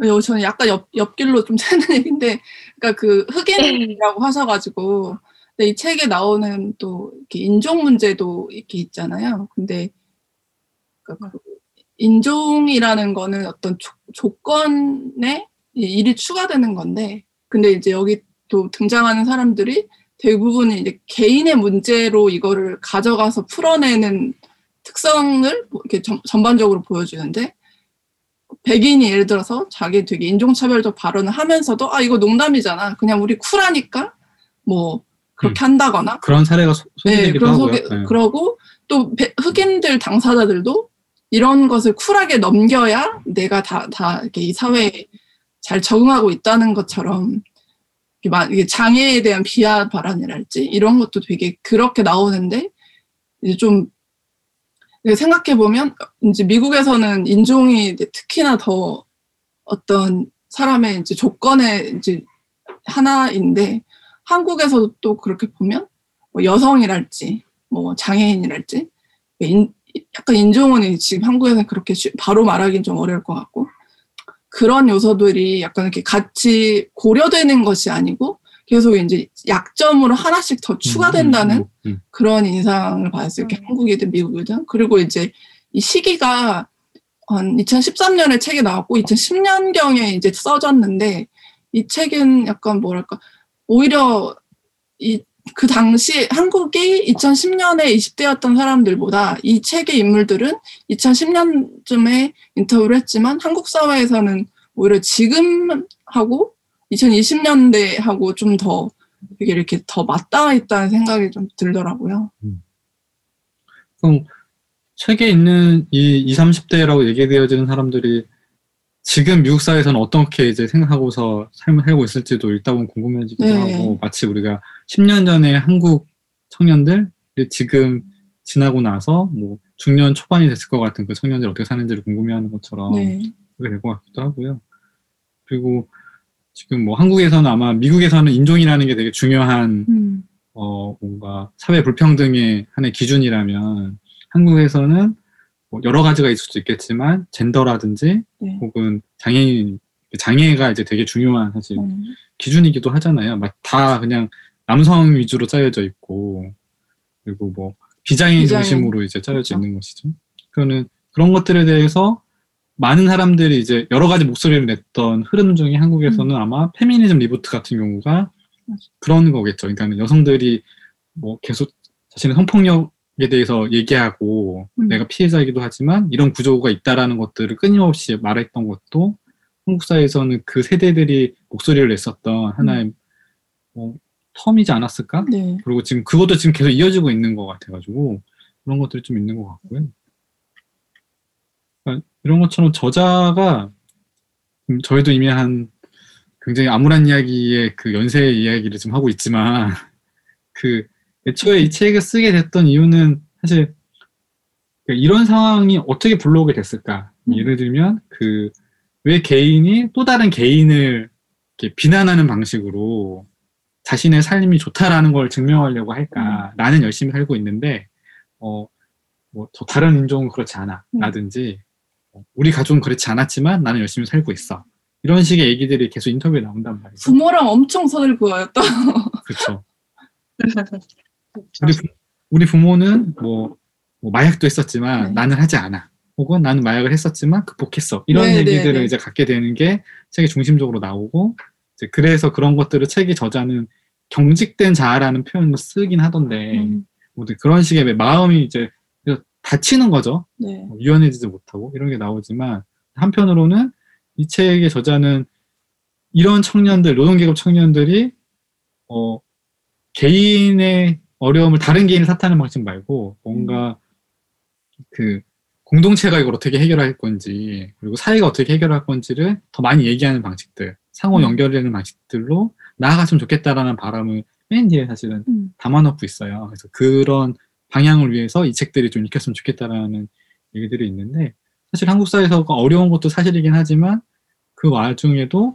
여기 저는 약간 옆, 옆길로 좀 새는 얘기인데, 그러니까 그 흑인이라고 하셔가지고, 근데 이 책에 나오는 또 이렇게 인종 문제도 이렇게 있잖아요. 근데 그러니까 그 인종이라는 거는 어떤 조, 조건에 일이 추가되는 건데, 근데 이제 여기 또 등장하는 사람들이 대부분 이제 개인의 문제로 이거를 가져가서 풀어내는 특성을 뭐 이렇게 전, 전반적으로 보여주는데, 백인이 예를 들어서 자기 되게 인종차별적 발언을 하면서도 아 이거 농담이잖아 그냥 우리 쿨하니까 뭐 그렇게
음.
한다거나
그런 사례가 소,
네, 그런
하고요.
소개,
네.
그러고 또 배- 흑인들 당사자들도 이런 것을 쿨하게 넘겨야 내가 다, 다 이렇게 이 사회에 잘 적응하고 있다는 것처럼 이게 장애에 대한 비하 발언이랄지 이런 것도 되게 그렇게 나오는데 이제 좀 생각해 보면 이제 미국에서는 인종이 특히나 더 어떤 사람의 이제 조건의 이제 하나인데 한국에서도 또 그렇게 보면 뭐 여성이랄지 뭐 장애인이랄지 인- 약간 인종은 지금 한국에서는 그렇게 쉬- 바로 말하기는 좀 어려울 것 같고 그런 요소들이 약간 이렇게 같이 고려되는 것이 아니고 계속 이제 약점으로 하나씩 더 추가된다는
음, 음, 음.
그런 인상을 받았어요. 이렇게
음.
한국이든 미국이든. 그리고 이제 이 시기가 한 2013년에 책이 나왔고 2010년경에 이제 써졌는데 이 책은 약간 뭐랄까 오히려 이 그 당시 한국이 2010년에 20대였던 사람들보다 이 책의 인물들은 2010년쯤에 인터뷰를 했지만 한국 사회에서는 오히려 지금하고 2020년대하고 좀 더 되게 이렇게 더 맞닿아 있다는 생각이 좀 들더라고요.
그럼 책에 있는 이 20, 30대라고 얘기되어지는 사람들이 지금 미국 사회에서는 어떻게 이제 생각하고서 삶을 살고 있을지도 읽다 보면 궁금해지기도
네.
하고 마치 우리가 10년 전에 한국 청년들이 지금 지나고 나서 뭐 중년 초반이 됐을 것 같은 그 청년들이 어떻게 사는지를 궁금해하는 것처럼
네.
그렇게 될 것 같기도 하고요. 그리고 지금 뭐 한국에서는 아마 미국에서는 인종이라는 게 되게 중요한
음.
어, 뭔가 사회 불평등의 하나의 기준이라면 한국에서는 뭐 여러 가지가 있을 수 있겠지만 젠더라든지
네.
혹은 장애인 장애가 이제 되게 중요한 사실
음.
기준이기도 하잖아요. 막 다 그냥 남성 위주로 짜여져 있고 그리고 뭐 비장애인
비장애인.
중심으로 이제 짜여져
그렇죠.
있는 것이죠. 그거는 그런 것들에 대해서 많은 사람들이 이제 여러 가지 목소리를 냈던 흐름 중에 한국에서는 아마 페미니즘 reboot 같은 경우가
맞아.
그런 거겠죠. 그러니까 여성들이 뭐 계속 자신의 성폭력 에 대해서 얘기하고
음.
내가 피해자이기도 하지만 이런 구조가 있다라는 것들을 끊임없이 말했던 것도 한국 사회에서는 그 세대들이 목소리를 냈었던 하나의 뭐 텀이지 않았을까?
네.
그리고 지금 그것도 지금 계속 이어지고 있는 것 같아가지고 그런 것들이 좀 있는 것 같고요. 그러니까 이런 것처럼 저자가 음, 저희도 이미 한 굉장히 암울한 이야기의 그 연쇄의 이야기를 좀 하고 있지만 그 애초에 이 책을 쓰게 됐던 이유는 사실 그 이런 상황이 어떻게 불러오게 됐을까?
음.
예를 들면 그 왜 개인이 또 다른 개인을 비난하는 방식으로 자신의 삶이 좋다라는 걸 증명하려고 할까? 나는 열심히 살고 있는데 어 뭐 저 다른 인종은 그렇지 않아.
음.
라든지 어, 우리 가족은 그렇지 않았지만 나는 열심히 살고 있어. 이런 식의 얘기들이 계속 인터뷰에 나온단 말이죠.
부모랑 엄청 선을 그어였다.
그렇죠. 우리, 부, 우리 부모는 뭐, 뭐 마약도 했었지만
네.
나는 하지 않아. 혹은 나는 마약을 했었지만 극복했어. 이런
네, 네,
얘기들을
네.
이제 갖게 되는 게 책의 중심적으로 나오고 이제 그래서 그런 것들을 책의 저자는 경직된 자아라는 표현을 쓰긴 하던데
음,
뭐 그런 식의 마음이 이제 다치는 거죠.
네.
뭐 유연해지지 못하고 이런 게 나오지만 한편으로는 이 책의 저자는 이런 청년들 노동계급 청년들이 어 개인의 어려움을 다른 개인을 탓하는 방식 말고 뭔가 그 공동체가 이걸 어떻게 해결할 건지 그리고 사회가 어떻게 해결할 건지를 더 많이 얘기하는 방식들 상호
음.
연결되는 방식들로 나아갔으면 좋겠다라는 바람을 맨 뒤에 사실은
음,
담아놓고 있어요. 그래서 그런 방향을 위해서 이 책들이 좀 읽혔으면 좋겠다라는 얘기들이 있는데 사실 한국 사회에서 어려운 것도 사실이긴 하지만 그 와중에도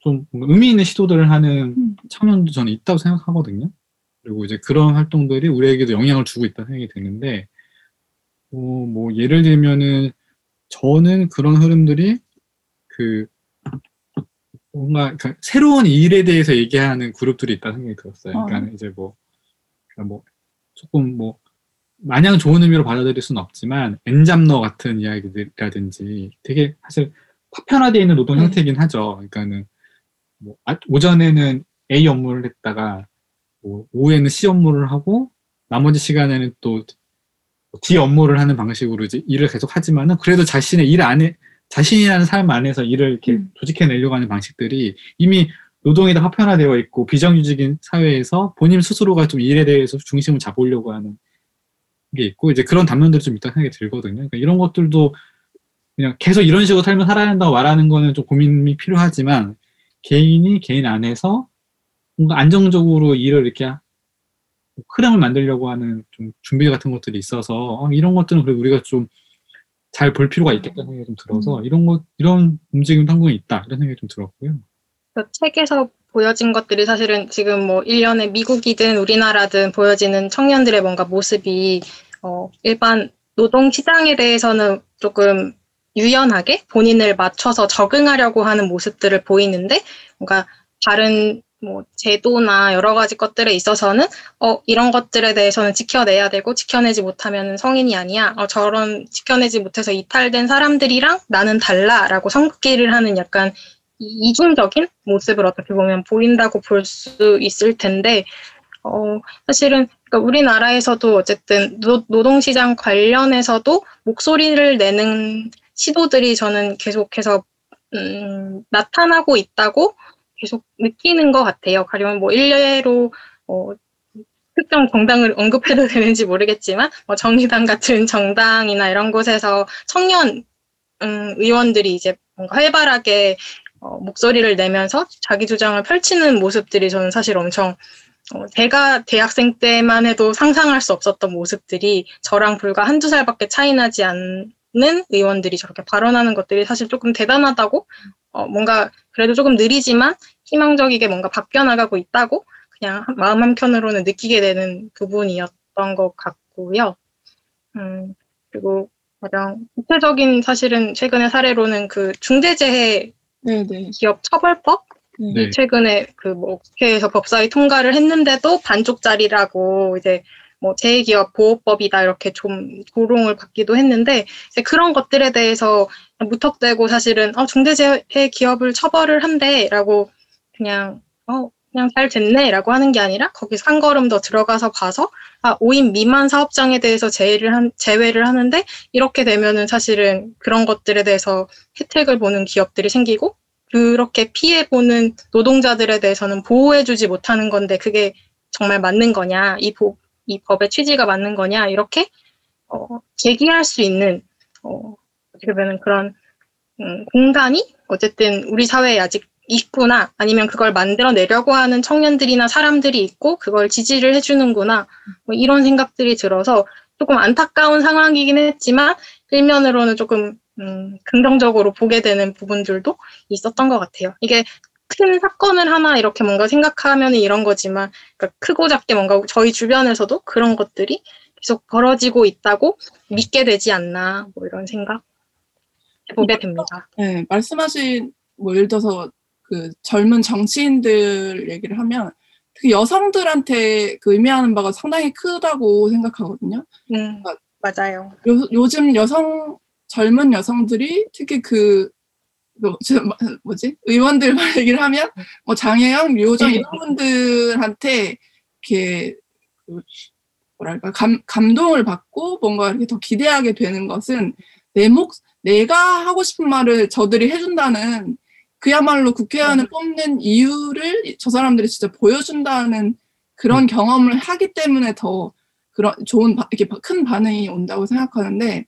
좀 의미 있는 시도들을 하는
음.
청년도 저는 있다고 생각하거든요. 그리고 이제 그런 활동들이 우리에게도 영향을 주고 있다는 생각이 드는데 어, 뭐 예를 들면은 저는 그런 흐름들이 그 뭔가 그 새로운 일에 대해서 얘기하는 그룹들이 있다는 생각이 들었어요.
어.
그러니까 이제 뭐, 그러니까 뭐 조금 뭐 마냥 좋은 의미로 받아들일 수는 없지만 엔잡러 같은 이야기들이라든지 되게 사실 파편화되어 있는 노동
음.
형태이긴 하죠. 그러니까는 뭐 아- 오전에는 A 업무를 했다가 뭐 오후에는 C 업무를 하고 나머지 시간에는 또 D 업무를 하는 방식으로 이제 일을 계속 하지만은 그래도 자신의 일 안에 자신이라는 삶 안에서 일을 이렇게
음.
조직해내려고 하는 방식들이 이미 노동이 다 파편화되어 있고 비정규직인 사회에서 본인 스스로가 좀 일에 대해서 중심을 잡으려고 하는 게 있고 이제 그런 단면들이 좀 있다는 생각이 들거든요. 그러니까 이런 것들도 그냥 계속 이런 식으로 삶을 살아야 한다고 말하는 거는 좀 고민이 필요하지만 개인이 개인 안에서 뭔가 안정적으로 일을 이렇게 흐름을 만들려고 하는 좀 준비 같은 것들이 있어서 어, 이런 것들은 그래도 우리가 좀 잘 볼 필요가 있겠다는 생각이 좀 들어서 이런 것 이런 움직임도 한국에 있다 이런 생각이 좀 들었고요.
그 책에서 보여진 것들이 사실은 지금 뭐 일련의 미국이든 우리나라든 보여지는 청년들의 뭔가 모습이 어, 일반 노동 시장에 대해서는 조금 유연하게 본인을 맞춰서 적응하려고 하는 모습들을 보이는데 뭔가 다른 뭐 제도나 여러 가지 것들에 있어서는 어 이런 것들에 대해서는 지켜내야 되고 지켜내지 못하면 성인이 아니야. 어 저런 지켜내지 못해서 이탈된 사람들이랑 나는 달라라고 성급기를 하는 약간 이- 이중적인 모습을 어떻게 보면 보인다고 볼 수 있을 텐데, 어, 사실은, 그러니까 우리나라에서도 어쨌든 노, 노동시장 관련해서도 목소리를 내는 시도들이 저는 계속해서, 음, 나타나고 있다고 계속 느끼는 것 같아요. 가령 뭐 일례로, 어, 특정 정당을 언급해도 되는지 모르겠지만, 뭐 정의당 같은 정당이나 이런 곳에서 청년, 음, 의원들이 이제 뭔가 활발하게 어, 목소리를 내면서 자기 주장을 펼치는 모습들이 저는 사실 엄청 어, 제가 대학생 때만 해도 상상할 수 없었던 모습들이 저랑 불과 한두 살밖에 차이 나지 않 는 의원들이 저렇게 발언하는 것들이 사실 조금 대단하다고 어, 뭔가 그래도 조금 느리지만 희망적이게 뭔가 바뀌어 나가고 있다고 그냥 한- 마음 한켠으로는 느끼게 되는 부분이었던 것 같고요. 음, 그리고 가장 구체적인 사실은 최근의 사례로는 그 중대재해
네네.
기업 처벌법
네.
최근에 그 뭐 국회에서 법사위 통과를 했는데도 반쪽짜리라고 이제 뭐 재기업 보호법이다 이렇게 좀 조롱을 받기도 했는데 이제 그런 것들에 대해서 무턱대고 사실은 어 중대재해 기업을 처벌을 한대라고 그냥 어 그냥 잘 됐네라고 하는 게 아니라 거기서 한 걸음 더 들어가서 봐서 아 5인 미만 사업장에 대해서 제외를 한 제외를 하는데 이렇게 되면은 사실은 그런 것들에 대해서 혜택을 보는 기업들이 생기고 그렇게 피해 보는 노동자들에 대해서는 보호해주지 못하는 건데 그게 정말 맞는 거냐, 이, 보, 이 법의 취지가 맞는 거냐, 이렇게 어, 제기할 수 있는 어, 어떻게 보면 그런 음, 공간이 어쨌든 우리 사회에 아직 있구나, 아니면 그걸 만들어내려고 하는 청년들이나 사람들이 있고 그걸 지지를 해주는구나, 뭐 이런 생각들이 들어서 조금 안타까운 상황이긴 했지만 일면으로는 조금 음, 긍정적으로 보게 되는 부분들도 있었던 것 같아요. 이게 큰 사건을 하나 이렇게 뭔가 생각하면 이런 거지만, 그러니까 크고 작게 뭔가 저희 주변에서도 그런 것들이 계속 벌어지고 있다고 믿게 되지 않나, 뭐 이런 생각 보게 됩니다.
네, 말씀하신 뭐 예를 들어서 그 젊은 정치인들 얘기를 하면 특히 여성들한테 그 의미하는 바가 상당히 크다고 생각하거든요.
음, 맞아요.
요, 요즘 여성 젊은 여성들이 특히 그 뭐, 저, 뭐- 뭐지? 의원들 얘기를 하면 뭐 장혜영, 류호정 이런 분들한테 이렇게 그 뭐랄까 감, 감동을 받고 뭔가 이렇게 더 기대하게 되는 것은 내 목 내가 하고 싶은 말을 저들이 해준다는 그야말로 국회의원을 뽑는 이유를 저 사람들이 진짜 보여준다는 그런 경험을 하기 때문에 더 그런 좋은 바- 이렇게 바- 큰 반응이 온다고 생각하는데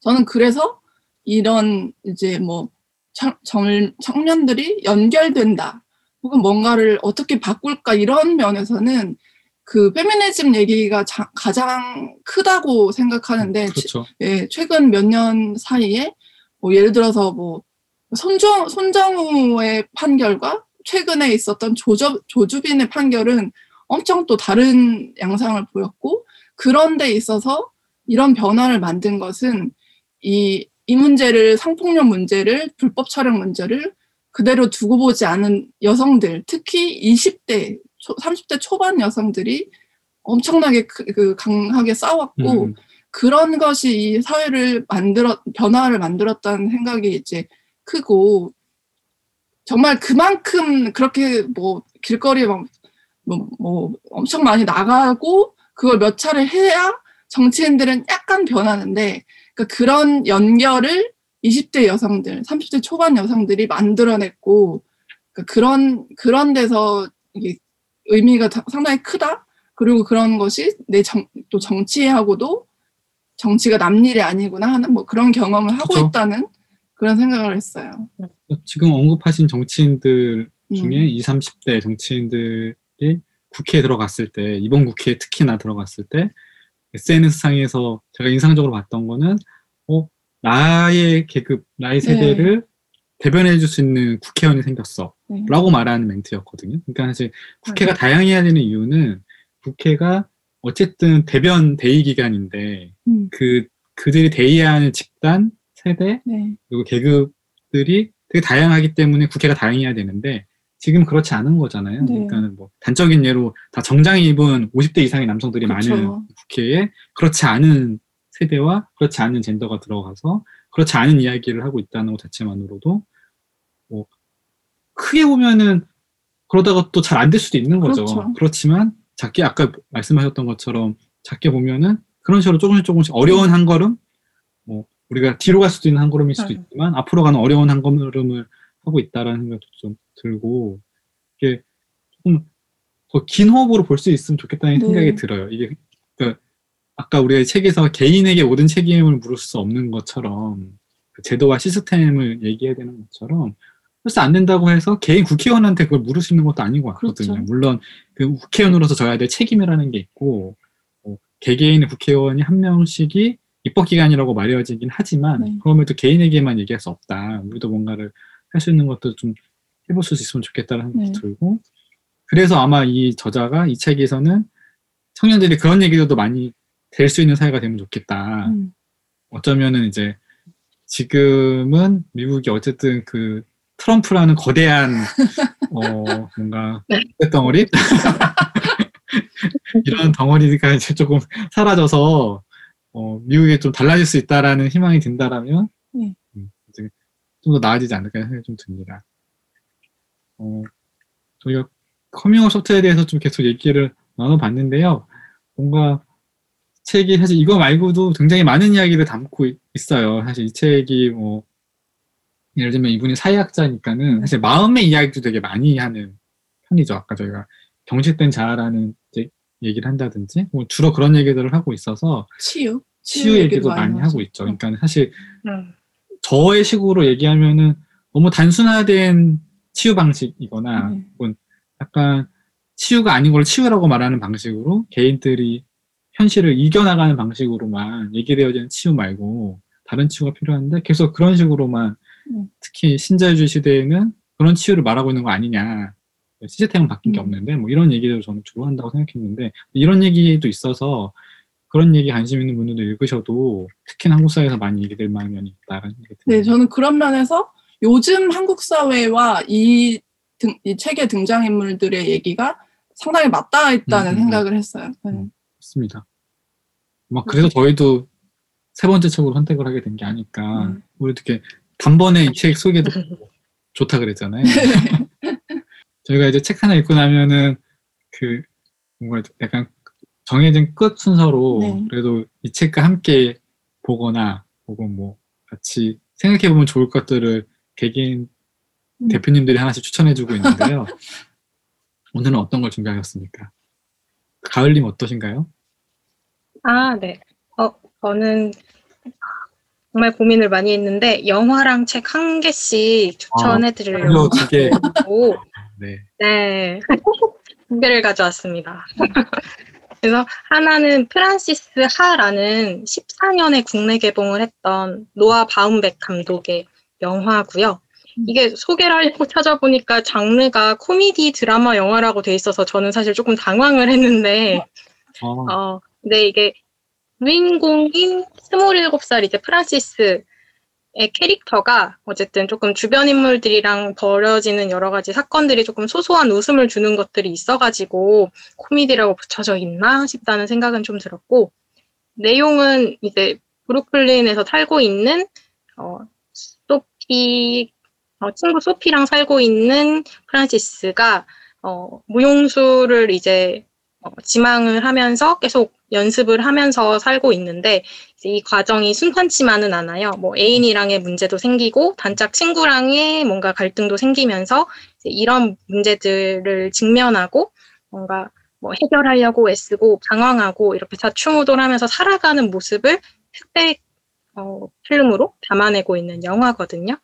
저는 그래서 이런 이제 뭐 청, 청, 청년들이 연결된다 혹은 뭔가를 어떻게 바꿀까 이런 면에서는 그 페미니즘 얘기가 자- 가장 크다고 생각하는데
그렇죠.
예, 최근 몇 년 사이에 뭐 예를 들어서 뭐 손정, 손정우의 판결과 최근에 있었던 조저, 조주빈의 판결은 엄청 또 다른 양상을 보였고 그런 데 있어서 이런 변화를 만든 것은 이, 이 문제를 성폭력 문제를 불법 촬영 문제를 그대로 두고 보지 않은 여성들 특히 20대 30대 초반 여성들이 엄청나게 그, 그 강하게 싸웠고
음,
그런 것이 이 사회를 만들었 변화를 만들었다는 생각이 이제 크고 정말 그만큼 그렇게 뭐 길거리에 막 뭐, 뭐 엄청 많이 나가고 그걸 몇 차례 해야 정치인들은 약간 변하는데 그러니까 그런 연결을 20대 여성들, 30대 초반 여성들이 만들어냈고 그러니까 그런 그런 데서 이게 의미가 다- 상당히 크다. 그리고 그런 것이 내또 정치하고도 정치가 남 일이 아니구나 하는 뭐 그런 경험을 하고
그쵸.
있다는 그런 생각을 했어요.
지금 언급하신 정치인들
음.
중에 20, 30대 정치인들이 국회에 들어갔을 때, 이번 국회에 특히나 들어갔을 때, SNS상에서 제가 인상적으로 봤던 거는, 어, 나의 계급, 나의 세대를 대변해 줄 수 있는 국회의원이 생겼어.
네.
라고 말하는 멘트였거든요. 그러니까 사실 국회가 다양해야 되는 이유는 국회가 어쨌든 대변 대의 기관인데,
음.
그, 그들이 대의해야 하는 집단, 세대,
네.
그리고 계급들이 되게 다양하기 때문에 국회가 다양해야 되는데 지금 그렇지 않은 거잖아요.
네.
그러니까는 뭐 단적인 예로 다 정장 입은 50대 이상의 남성들이
그쵸.
많은 국회에 그렇지 않은 세대와 그렇지 않은 젠더가 들어가서 그렇지 않은 이야기를 하고 있다는 것 자체만으로도 뭐 크게 보면은 그러다가 또 잘 안 될 수도 있는 거죠.
그렇죠.
그렇지만 작게 아까 말씀하셨던 것처럼 작게 보면은 그런 식으로 조금씩 조금씩 어려운 한 걸음 뭐 우리가 뒤로 갈 수도 있는 한 걸음일 수도
음.
있지만 앞으로 가는 어려운 한 걸음을 하고 있다라는 생각도 좀 들고 이게 조금 더 긴 호흡으로 볼 수 있으면 좋겠다는
네.
생각이 들어요. 이게 그 아까 우리가 책에서 개인에게 모든 책임을 물을 수 없는 것처럼 그 제도와 시스템을 얘기해야 되는 것처럼 그래서 안 된다고 해서 개인 국회의원한테 그걸 물을 수 있는 것도 아닌 것 같거든요.
그렇죠.
물론 그 국회의원으로서 져야 될 책임이라는 게 있고 어, 개개인의 국회의원이 한 명씩이 입법기관이라고 말해지긴 하지만
네.
그럼에도 개인에게만 얘기할 수 없다. 우리도 뭔가를 할 수 있는 것도 좀 해볼 수 있으면 좋겠다는 생각이
네.
들고 그래서 아마 이 저자가 이 책에서는 청년들이 그런 얘기들도 많이 될 수 있는 사회가 되면 좋겠다.
음.
어쩌면은 이제 지금은 미국이 어쨌든 그 트럼프라는 거대한 어 뭔가 덩어리 이런 덩어리가 이제 조금 사라져서 어 미국이 좀 달라질 수 있다라는 희망이 든다라면
네.
좀 더 나아지지 않을까 생각이 좀 듭니다. 어 저희가 Coming Up Short에 대해서 좀 계속 얘기를 나눠봤는데요. 뭔가 책이 사실 이거 말고도 굉장히 많은 이야기를 담고 있- 있어요. 사실 이 책이 뭐 예를 들면 이분이 사회학자니까는 사실 마음의 이야기도 되게 많이 하는 편이죠. 아까 저희가 경직된 자아라는 이제 얘기를 한다든지 뭐 주로 그런 얘기들을 하고 있어서
치유.
치유 얘기도 많이
하죠.
하고 있죠. 그러니까 사실
음.
저의 식으로 얘기하면은 너무 단순화된 치유 방식이거나
네.
혹은 약간 치유가 아닌 걸 치유라고 말하는 방식으로 개인들이 현실을 이겨나가는 방식으로만 얘기되어지는 치유 말고 다른 치유가 필요한데 계속 그런 식으로만
음.
특히 신자유주의 시대에는 그런 치유를 말하고 있는 거 아니냐 시스템은 바뀐 게
음.
없는데 뭐 이런 얘기를 저는 주로 한다고 생각했는데 이런 얘기도 있어서 그런 얘기 관심 있는 분들도 읽으셔도 특히나 한국 사회에서 많이 얘기될 만한 면이 있다라는 생각이 듭니다.
네, 저는 그런 면에서 요즘 한국 사회와 이, 등, 이 책의 등장인물들의 얘기가 상당히 맞닿아 있다는
음, 음,
생각을 했어요. 네.
음. 맞습니다. 막 그래서 저희도 세 번째 책으로 선택을 하게 된 게 아닐까.
음.
우리도 이렇게 단번에 이 책 소개도 좋다 그랬잖아요. 저희가 이제 책 하나 읽고 나면은 그 뭔가 약간 정해진 끝 순서로
네.
그래도 이 책과 함께 보거나 혹은 뭐 같이 생각해 보면 좋을 것들을 개개인
음.
대표님들이 하나씩 추천해주고 있는데요. 오늘은 어떤 걸 준비하셨습니까? 가을님 어떠신가요?
아, 네. 어, 저는 정말 고민을 많이 했는데 영화랑 책 한 개씩 추천해 드리려고
두 개. 네.
네. 두 개를 가져왔습니다. 그래서 하나는 프란시스 하라는 14년에 국내 개봉을 했던 노아 바움백 감독의 영화고요. 이게 소개를 하려고 찾아보니까 장르가 코미디 드라마 영화라고 돼 있어서 저는 사실 조금 당황을 했는데
어,
어, 근데 이게 주인공인 27살 이제 프란시스 캐릭터가 어쨌든 조금 주변 인물들이랑 벌어지는 여러 가지 사건들이 조금 소소한 웃음을 주는 것들이 있어가지고 코미디라고 붙여져 있나 싶다는 생각은 좀 들었고 내용은 이제 브루클린에서 살고 있는 어, 소피 어, 친구 소피랑 살고 있는 프란시스가 어, 무용수를 이제 어, 지망을 하면서 계속 연습을 하면서 살고 있는데 이 과정이 순탄치만은 않아요. 뭐 애인이랑의 문제도 생기고 단짝 친구랑의 뭔가 갈등도 생기면서 이런 문제들을 직면하고 뭔가 뭐 해결하려고 애쓰고 방황하고 이렇게 좌충우돌하면서 살아가는 모습을 흑백 어, 필름으로 담아내고 있는 영화거든요.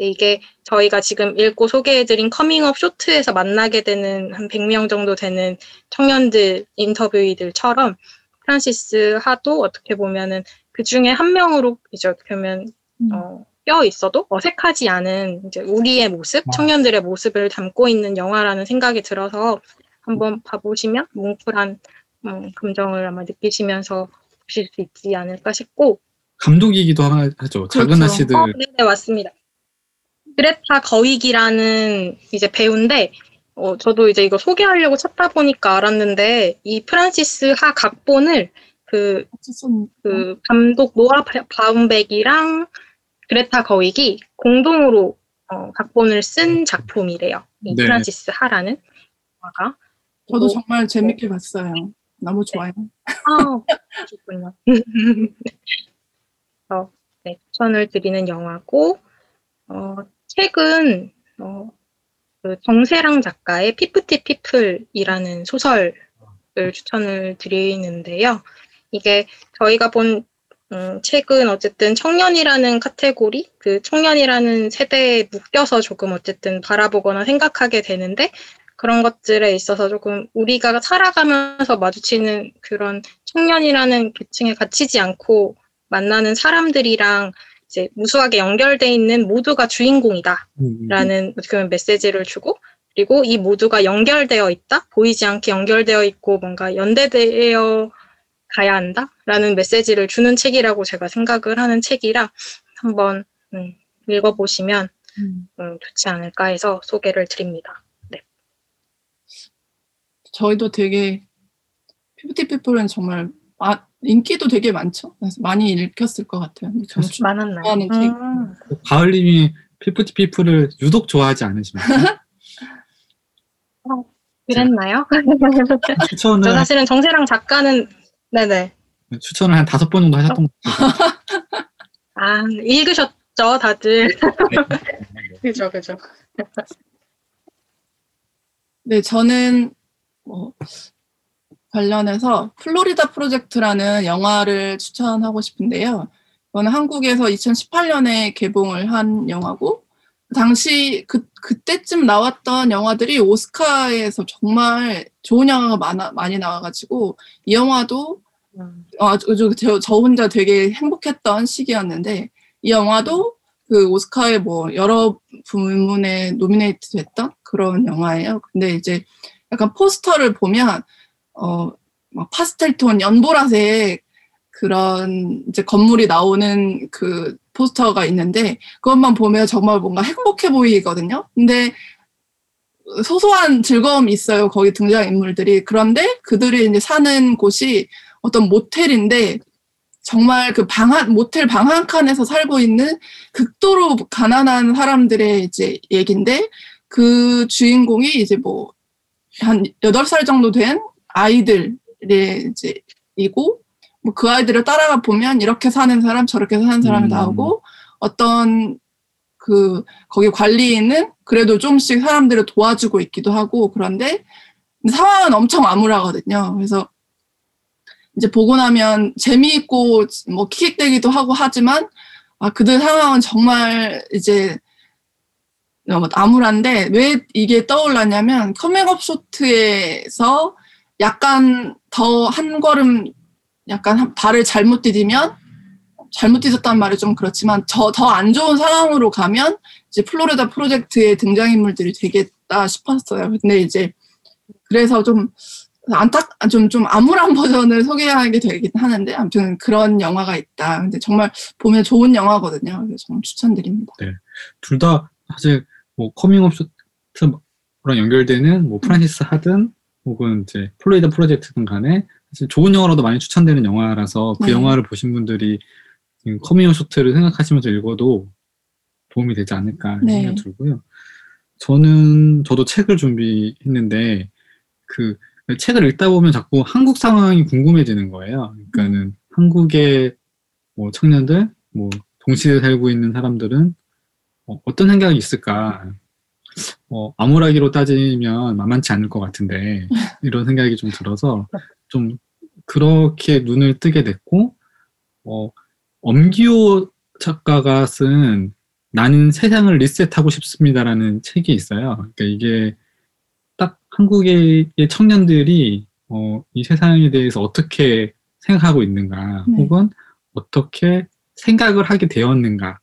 네, 이게 저희가 지금 읽고 소개해드린 Coming Up Short에서 만나게 되는 한 100명 정도 되는 청년들 인터뷰이들처럼 프란시스 하도 어떻게 보면은 그 중에 한 명으로 이제 어떻게 보면 음. 어, 껴 있어도 어색하지 않은 이제 우리의 모습, 아. 청년들의 모습을 담고 있는 영화라는 생각이 들어서 한번 봐보시면 뭉클한 음, 감정을 아마 느끼시면서 보실 수 있지 않을까 싶고
감독이기도 하죠. 작은 그렇죠. 아씨들.
어, 네, 네, 맞습니다. 그레타 거익이라는 이제 배우인데 어, 저도 이제 이거 소개하려고 찾다 보니까 알았는데 이 프란시스 하 각본을 그, 그 감독 노아 바움백이랑 그레타 거윅이 공동으로 어, 각본을 쓴 작품이래요. 이 네. 프란시스 하라는 영화가.
저도 어, 정말 재밌게 봤어요. 너무 좋아요.
아, 좋군요. 어, 네, 추천을 드리는 영화고, 어, 책은 어, 그 정세랑 작가의 Fifty People이라는 소설을 추천을 드리는데요. 이게 저희가 본 음, 책은 어쨌든 청년이라는 카테고리, 그 청년이라는 세대에 묶여서 조금 어쨌든 바라보거나 생각하게 되는데 그런 것들에 있어서 조금 우리가 살아가면서 마주치는 그런 청년이라는 계층에 갇히지 않고 만나는 사람들이랑 이제 무수하게 연결돼 있는 모두가 주인공이다라는 음. 어떻게 보면 메시지를 주고 그리고 이 모두가 연결되어 있다 보이지 않게 연결되어 있고 뭔가 연대되어 가야 한다라는 메시지를 주는 책이라고 제가 생각을 하는 책이라 한번 음, 읽어보시면 음. 음, 좋지 않을까 해서 소개를 드립니다. 네.
저희도 되게 피프티피플은 정말 아, 인기도 되게 많죠. 그래서 많이 읽혔을 것 같아요.
저는 많았나요? 좋아하는 음.
책. 가을님이 피프티 피플을 유독 좋아하지 않으십니까?
어, 그랬나요? 추천을 저 사실은 정세랑 작가는 네네
추천을 한 다섯 번 정도 하셨던 것 같아요.
아 읽으셨죠 다들. 네. 그죠 그죠.
네 저는 뭐 관련해서 플로리다 프로젝트라는 영화를 추천하고 싶은데요. 이거는 한국에서 2018년에 개봉을 한 영화고 당시 그 그때쯤 나왔던 영화들이 오스카에서 정말 좋은 영화가 많아 많이 나와가지고 이 영화도 음. 아, 저, 저 혼자 되게 행복했던 시기였는데 이 영화도 그 오스카에 뭐 여러 부문에 노미네이트 됐던 그런 영화예요. 근데 이제 약간 포스터를 보면 어, 막 파스텔 톤, 연보라색 그런 이제 건물이 나오는 그 포스터가 있는데 그것만 보면 정말 뭔가 행복해 보이거든요. 근데 소소한 즐거움이 있어요. 거기 등장 인물들이. 그런데 그들이 이제 사는 곳이 어떤 모텔인데 정말 그 방 한, 모텔 방 한 칸에서 살고 있는 극도로 가난한 사람들의 이제 얘긴데 그 주인공이 이제 뭐 한 여덟 살 정도 된 아이들의 이제 이고 뭐 그 아이들을 따라가 보면 이렇게 사는 사람 저렇게 사는 사람이 음. 나오고 어떤 그 거기 관리인은 그래도 좀씩 사람들을 도와주고 있기도 하고 그런데 상황은 엄청 암울하거든요. 그래서 이제 보고 나면 재미있고 뭐 킥킥대기도 하고 하지만 아 그들 상황은 정말 이제 암울한데 왜 이게 떠올랐냐면 Coming Up Short에서 약간 더 한 걸음 약간 발을 잘못 디디면 잘못 디뎠단 말이 좀 그렇지만 저 더 안 좋은 상황으로 가면 이제 플로리다 프로젝트의 등장인물들이 되겠다 싶었어요. 근데 이제 그래서 좀 안타 좀좀 암울한 버전을 소개하게 되긴 하는데 아무튼 그런 영화가 있다. 근데 정말 보면 좋은 영화거든요. 그래서 정말 추천드립니다.
둘다 사실 뭐 Coming Up Short랑 연결되는 뭐 프란시스 하든 혹은 이제 플로리다 프로젝트든 간에 사실 좋은 영화로도 많이 추천되는 영화라서 그
네.
영화를 보신 분들이 Coming Up Short를 생각하시면서 읽어도 도움이 되지 않을까
네.
생각이 들고요. 저는 저도 책을 준비했는데 그 책을 읽다 보면 자꾸 한국 상황이 궁금해지는 거예요. 그러니까는 한국의 뭐 청년들, 뭐 동시대에 살고 있는 사람들은 어, 어떤 생각이 있을까? 어, 암울하기로 따지면 만만치 않을 것 같은데 이런 생각이 좀 들어서 좀 그렇게 눈을 뜨게 됐고 어, 엄기호 작가가 쓴 나는 세상을 리셋하고 싶습니다라는 책이 있어요. 그러니까 이게 딱 한국의 청년들이 어, 이 세상에 대해서 어떻게 생각하고 있는가,
네.
혹은 어떻게 생각을 하게 되었는가를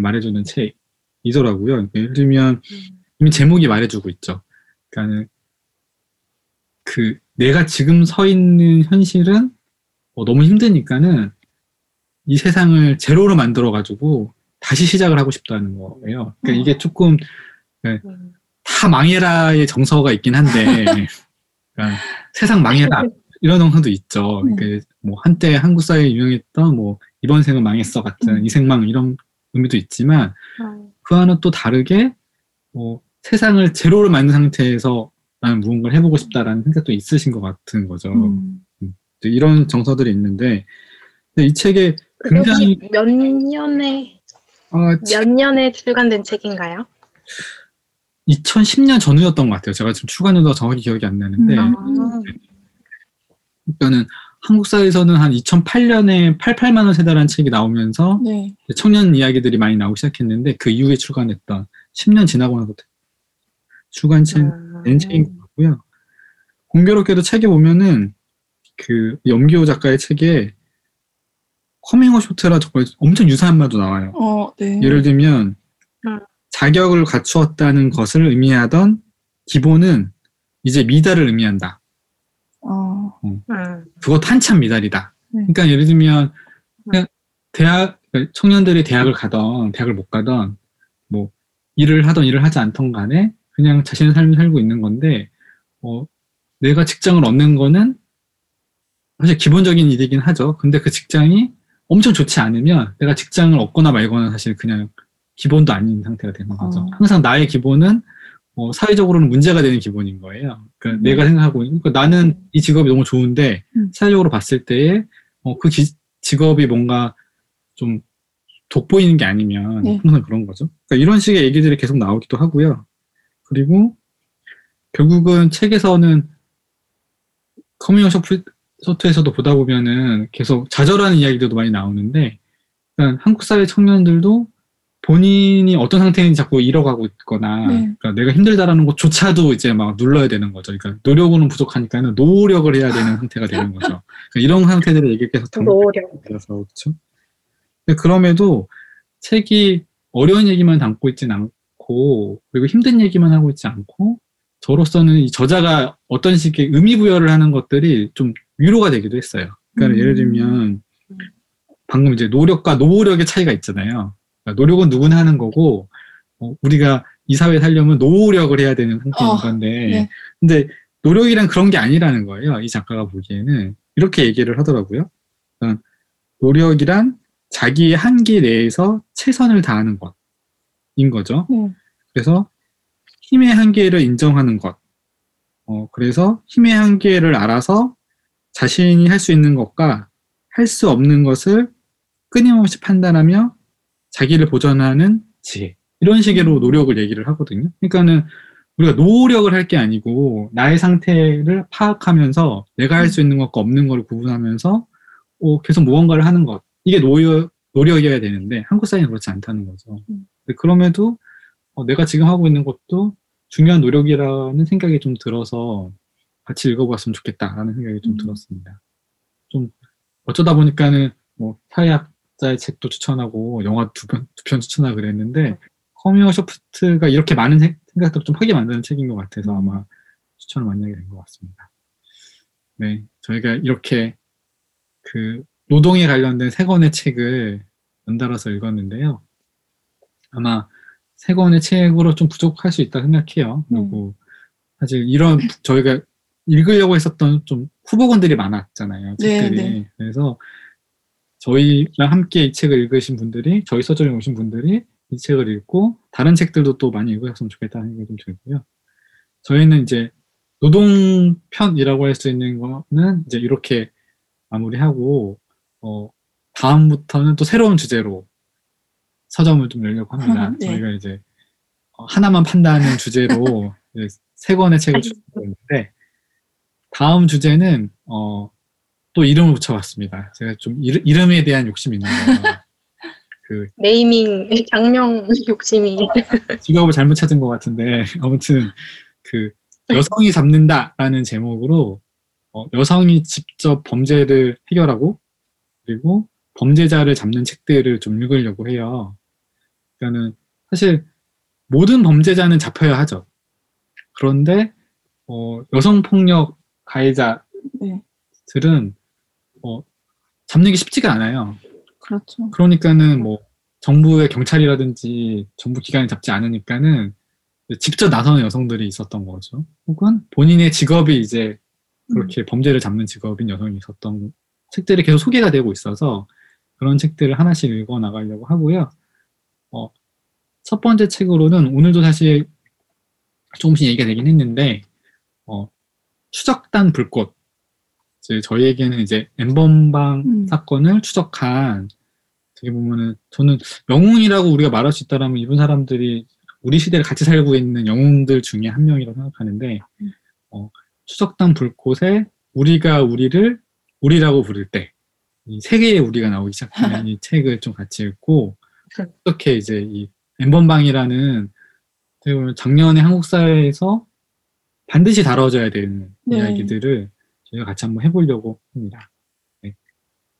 말해주는 책이더라고요. 그러니까 예를 들면 이미 제목이 말해주고 있죠. 그러니까는 그 내가 지금 서 있는 현실은 어, 너무 힘드니까는 이 세상을 제로로 만들어 가지고 다시 시작을 하고 싶다는 거예요. 그러니까 이게 조금
음.
다 망해라의 정서가 있긴 한데 그러니까 세상 망해라 이런 정서도 있죠. 그러니까 뭐 한때 한국 사회에 유행했던 뭐 이번 생은 망했어 같은
음.
이생망 이런 의미도 있지만
어,
그와는 또 다르게 뭐 세상을 제로를 만든 상태에서 나는 무언가를 해보고 싶다라는 생각도 있으신 것 같은 거죠.
음.
이제 이런 정서들이 있는데 이 책에 굉장히
몇 년에
아,
몇 년에 출간된 책인가요?
2010년 전후였던 것 같아요. 제가 지금 출간 연도가 정확히 기억이 안 나는데
음.
아,
그러니까는 한국 사회에서는 한 2008년에 88만 원 세대라는 책이 나오면서
네.
청년 이야기들이 많이 나오기 시작했는데 그 이후에 출간했던 10년 지나고 나서 출간된
음.
책인 것 같고요. 공교롭게도 책에 보면은 그 엄기호 작가의 책에 Coming Up Short랑 정말 엄청 유사한 말도 나와요.
어, 네.
예를 들면
음.
자격을 갖추었다는 것을 의미하던 기본은 이제 미달을 의미한다.
어,
음.
그것도 한참 미달이다.
네.
그러니까 예를 들면 그냥 대학 그러니까 청년들이 대학을 가던 대학을 못 가던 뭐 일을 하던 일을 하지 않던 간에 그냥 자신의 삶을 살고 있는 건데 어, 내가 직장을 얻는 거는 사실 기본적인 일이긴 하죠. 근데 그 직장이 엄청 좋지 않으면 내가 직장을 얻거나 말거나 사실 그냥 기본도 아닌 상태가 되는 거죠.
어.
항상 나의 기본은 어, 사회적으로는 문제가 되는 기본인 거예요. 그러니까
음.
내가 생각하고 있는- 그러니까 나는 이 직업이 너무 좋은데
음.
사회적으로 봤을 때에 어, 그 기- 직업이 뭔가 좀 돋보이는 게 아니면
네.
항상 그런 거죠. 그러니까 이런 식의 얘기들이 계속 나오기도 하고요. 그리고 결국은 책에서는 커뮤니티 소프트에서도 보다 보면은 계속 좌절하는 이야기들도 많이 나오는데 그러니까 한국 사회 청년들도 본인이 어떤 상태인지 자꾸 잃어가고 있거나
네.
그러니까 내가 힘들다라는 것조차도 이제 막 눌러야 되는 거죠. 그러니까 노력은 부족하니까는 노력을 해야 되는 상태가 되는 거죠. 그러니까 이런 상태들을 얘기 계속. 담아서 그렇죠. 근데 그럼에도 책이 어려운 얘기만 담고 있진 않고 그리고 힘든 얘기만 하고 있지 않고 저로서는 이 저자가 어떤 식의 의미 부여를 하는 것들이 좀 위로가 되기도 했어요. 그러니까
음.
예를 들면 방금 이제 노력과 노력의 차이가 있잖아요. 그러니까 노력은 누구나 하는 거고 어, 우리가 이 사회에 살려면 노력을 해야 되는 상태인
어,
건데
네.
근데 노력이란 그런 게 아니라는 거예요. 이 작가가 보기에는 이렇게 얘기를 하더라고요. 그러니까 노력이란 자기의 한계 내에서 최선을 다하는 것인 거죠.
네.
그래서 힘의 한계를 인정하는 것. 어, 그래서 힘의 한계를 알아서 자신이 할 수 있는 것과 할 수 없는 것을 끊임없이 판단하며 자기를 보전하는 지혜. 이런 식으로 노력을 얘기를 하거든요. 그러니까는 우리가 노력을 할 게 아니고 나의 상태를 파악하면서 내가 할 수 있는 것과 없는 것을 구분하면서 어, 계속 무언가를 하는 것. 이게 노력, 노력이어야 되는데 한국 사회는 그렇지 않다는 거죠.
음.
그럼에도 어, 내가 지금 하고 있는 것도 중요한 노력이라는 생각이 좀 들어서 같이 읽어봤으면 좋겠다라는 생각이 좀
음.
들었습니다. 좀 어쩌다 보니까는 뭐 사회학자의 책도 추천하고 영화 두 편 두 편 추천하고 그랬는데 커뮤어 쇼프트가 이렇게 많은 생- 생각들을 좀 하게 만드는 책인 것 같아서 아마 추천을 많이 하게 된 것 같습니다. 네, 저희가 이렇게 그 노동에 관련된 세 권의 책을 연달아서 읽었는데요. 아마 세 권의 책으로 좀 부족할 수 있다 생각해요. 그리고 사실 이런 저희가 읽으려고 했었던 좀 후보군들이 많았잖아요.
네,
책들이.
네.
그래서 저희랑 함께 이 책을 읽으신 분들이 저희 서점에 오신 분들이 이 책을 읽고 다른 책들도 또 많이 읽으셨으면 좋겠다는 생각이 좀 들고요. 저희는 이제 노동편이라고 할 수 있는 거는 이제 이렇게 마무리하고 어 다음부터는 또 새로운 주제로 서점을 좀 열려고 합니다.
네.
저희가 이제 어, 하나만 판다는 주제로 이제 세 권의 책을 준비하고 있는데 다음 주제는 어, 또 이름을 붙여봤습니다. 제가 좀 이름, 이름 에 대한 욕심이 있는 거예요. 그
네이밍 장명 욕심이
직업을 잘못 찾은 것 같은데 아무튼 그 여성이 잡는다라는 제목으로 어, 여성이 직접 범죄를 해결하고 그리고 범죄자를 잡는 책들을 좀 읽으려고 해요. 그러니까는 사실 모든 범죄자는 잡혀야 하죠. 그런데 어, 여성 폭력 가해자들은
네,
어, 잡는 게 쉽지가 않아요.
그렇죠.
그러니까는 뭐 정부의 경찰이라든지 정부 기관이 잡지 않으니까는 직접 나서는 여성들이 있었던 거죠. 혹은 본인의 직업이 이제 그렇게 범죄를 잡는 직업인 여성이 있었던 책들이 계속 소개가 되고 있어서 그런 책들을 하나씩 읽어 나가려고 하고요. 어, 첫 번째 책으로는 오늘도 사실 조금씩 얘기가 되긴 했는데 어, 추적단 불꽃 이제 저희에게는 이제 엠번방
음.
사건을 추적한 어떻게 보면은 저는 영웅이라고 우리가 말할 수 있다라면 이분 사람들이 우리 시대를 같이 살고 있는 영웅들 중에 한 명이라고 생각하는데
음.
어, 추적단 불꽃에 우리가 우리를 우리라고 부를 때 이 세계의 우리가 나오기 시작하는 이 책을 좀 같이 읽고 어떻게 이제 이 엠번방이라는 어떻게 보면 작년에 한국 사회에서 반드시 다뤄져야 되는
네.
이야기들을 저희가 같이 한번 해보려고 합니다. 네.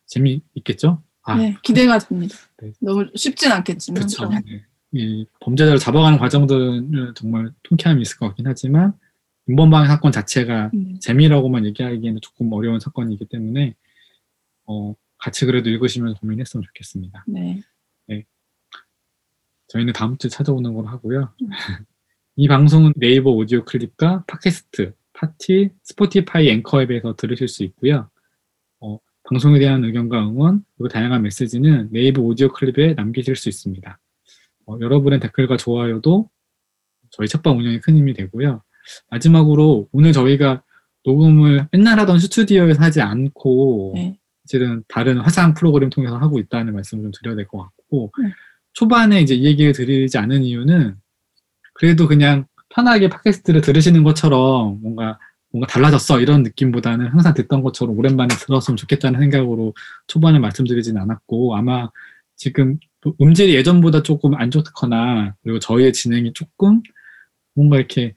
재미있겠죠? 아,
네, 기대가 됩니다.
네.
너무 쉽진 않겠지만.
그렇죠.
네.
네. 이 범죄자를 잡아가는 과정들은 정말 통쾌함이 있을 것 같긴 하지만 인번방 사건 자체가
음,
재미라고만 얘기하기에는 조금 어려운 사건이기 때문에 어, 같이 그래도 읽으시면서 고민했으면 좋겠습니다.
네.
저희는 다음 주에 찾아오는 걸로 하고요.
음.
이 방송은 네이버 오디오 클립과 팟캐스트, 파티, 스포티파이 앵커 앱에서 들으실 수 있고요. 어, 방송에 대한 의견과 응원, 그리고 다양한 메시지는 네이버 오디오 클립에 남기실 수 있습니다. 어, 여러분의 댓글과 좋아요도 저희 책방 운영에 큰 힘이 되고요. 마지막으로 오늘 저희가 녹음을 맨날 하던 스튜디오에서 하지 않고
네.
사실은 다른 화상 프로그램 통해서 하고 있다는 말씀을 좀 드려야 될 것 같고
네.
초반에 이제 이 얘기를 드리지 않은 이유는 그래도 그냥 편하게 팟캐스트를 들으시는 것처럼 뭔가 뭔가 달라졌어 이런 느낌보다는 항상 듣던 것처럼 오랜만에 들었으면 좋겠다는 생각으로 초반에 말씀드리진 않았고 아마 지금 또 음질이 예전보다 조금 안 좋거나 그리고 저희의 진행이 조금 뭔가 이렇게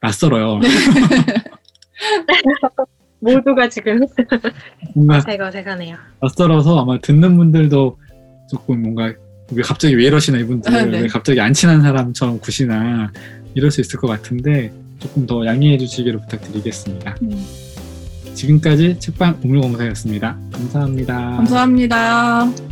낯설어요.
모두가 지금
뭔가
새거새가네요.
낯설어서 아마 듣는 분들도 조금 뭔가 왜 갑자기 왜 이러시나 이분들
아, 네.
왜 갑자기 안 친한 사람처럼 구시나 이럴 수 있을 것 같은데 조금 더 양해해 주시기를 부탁드리겠습니다.
네.
지금까지 책방 우물공사였습니다. 감사합니다.
감사합니다.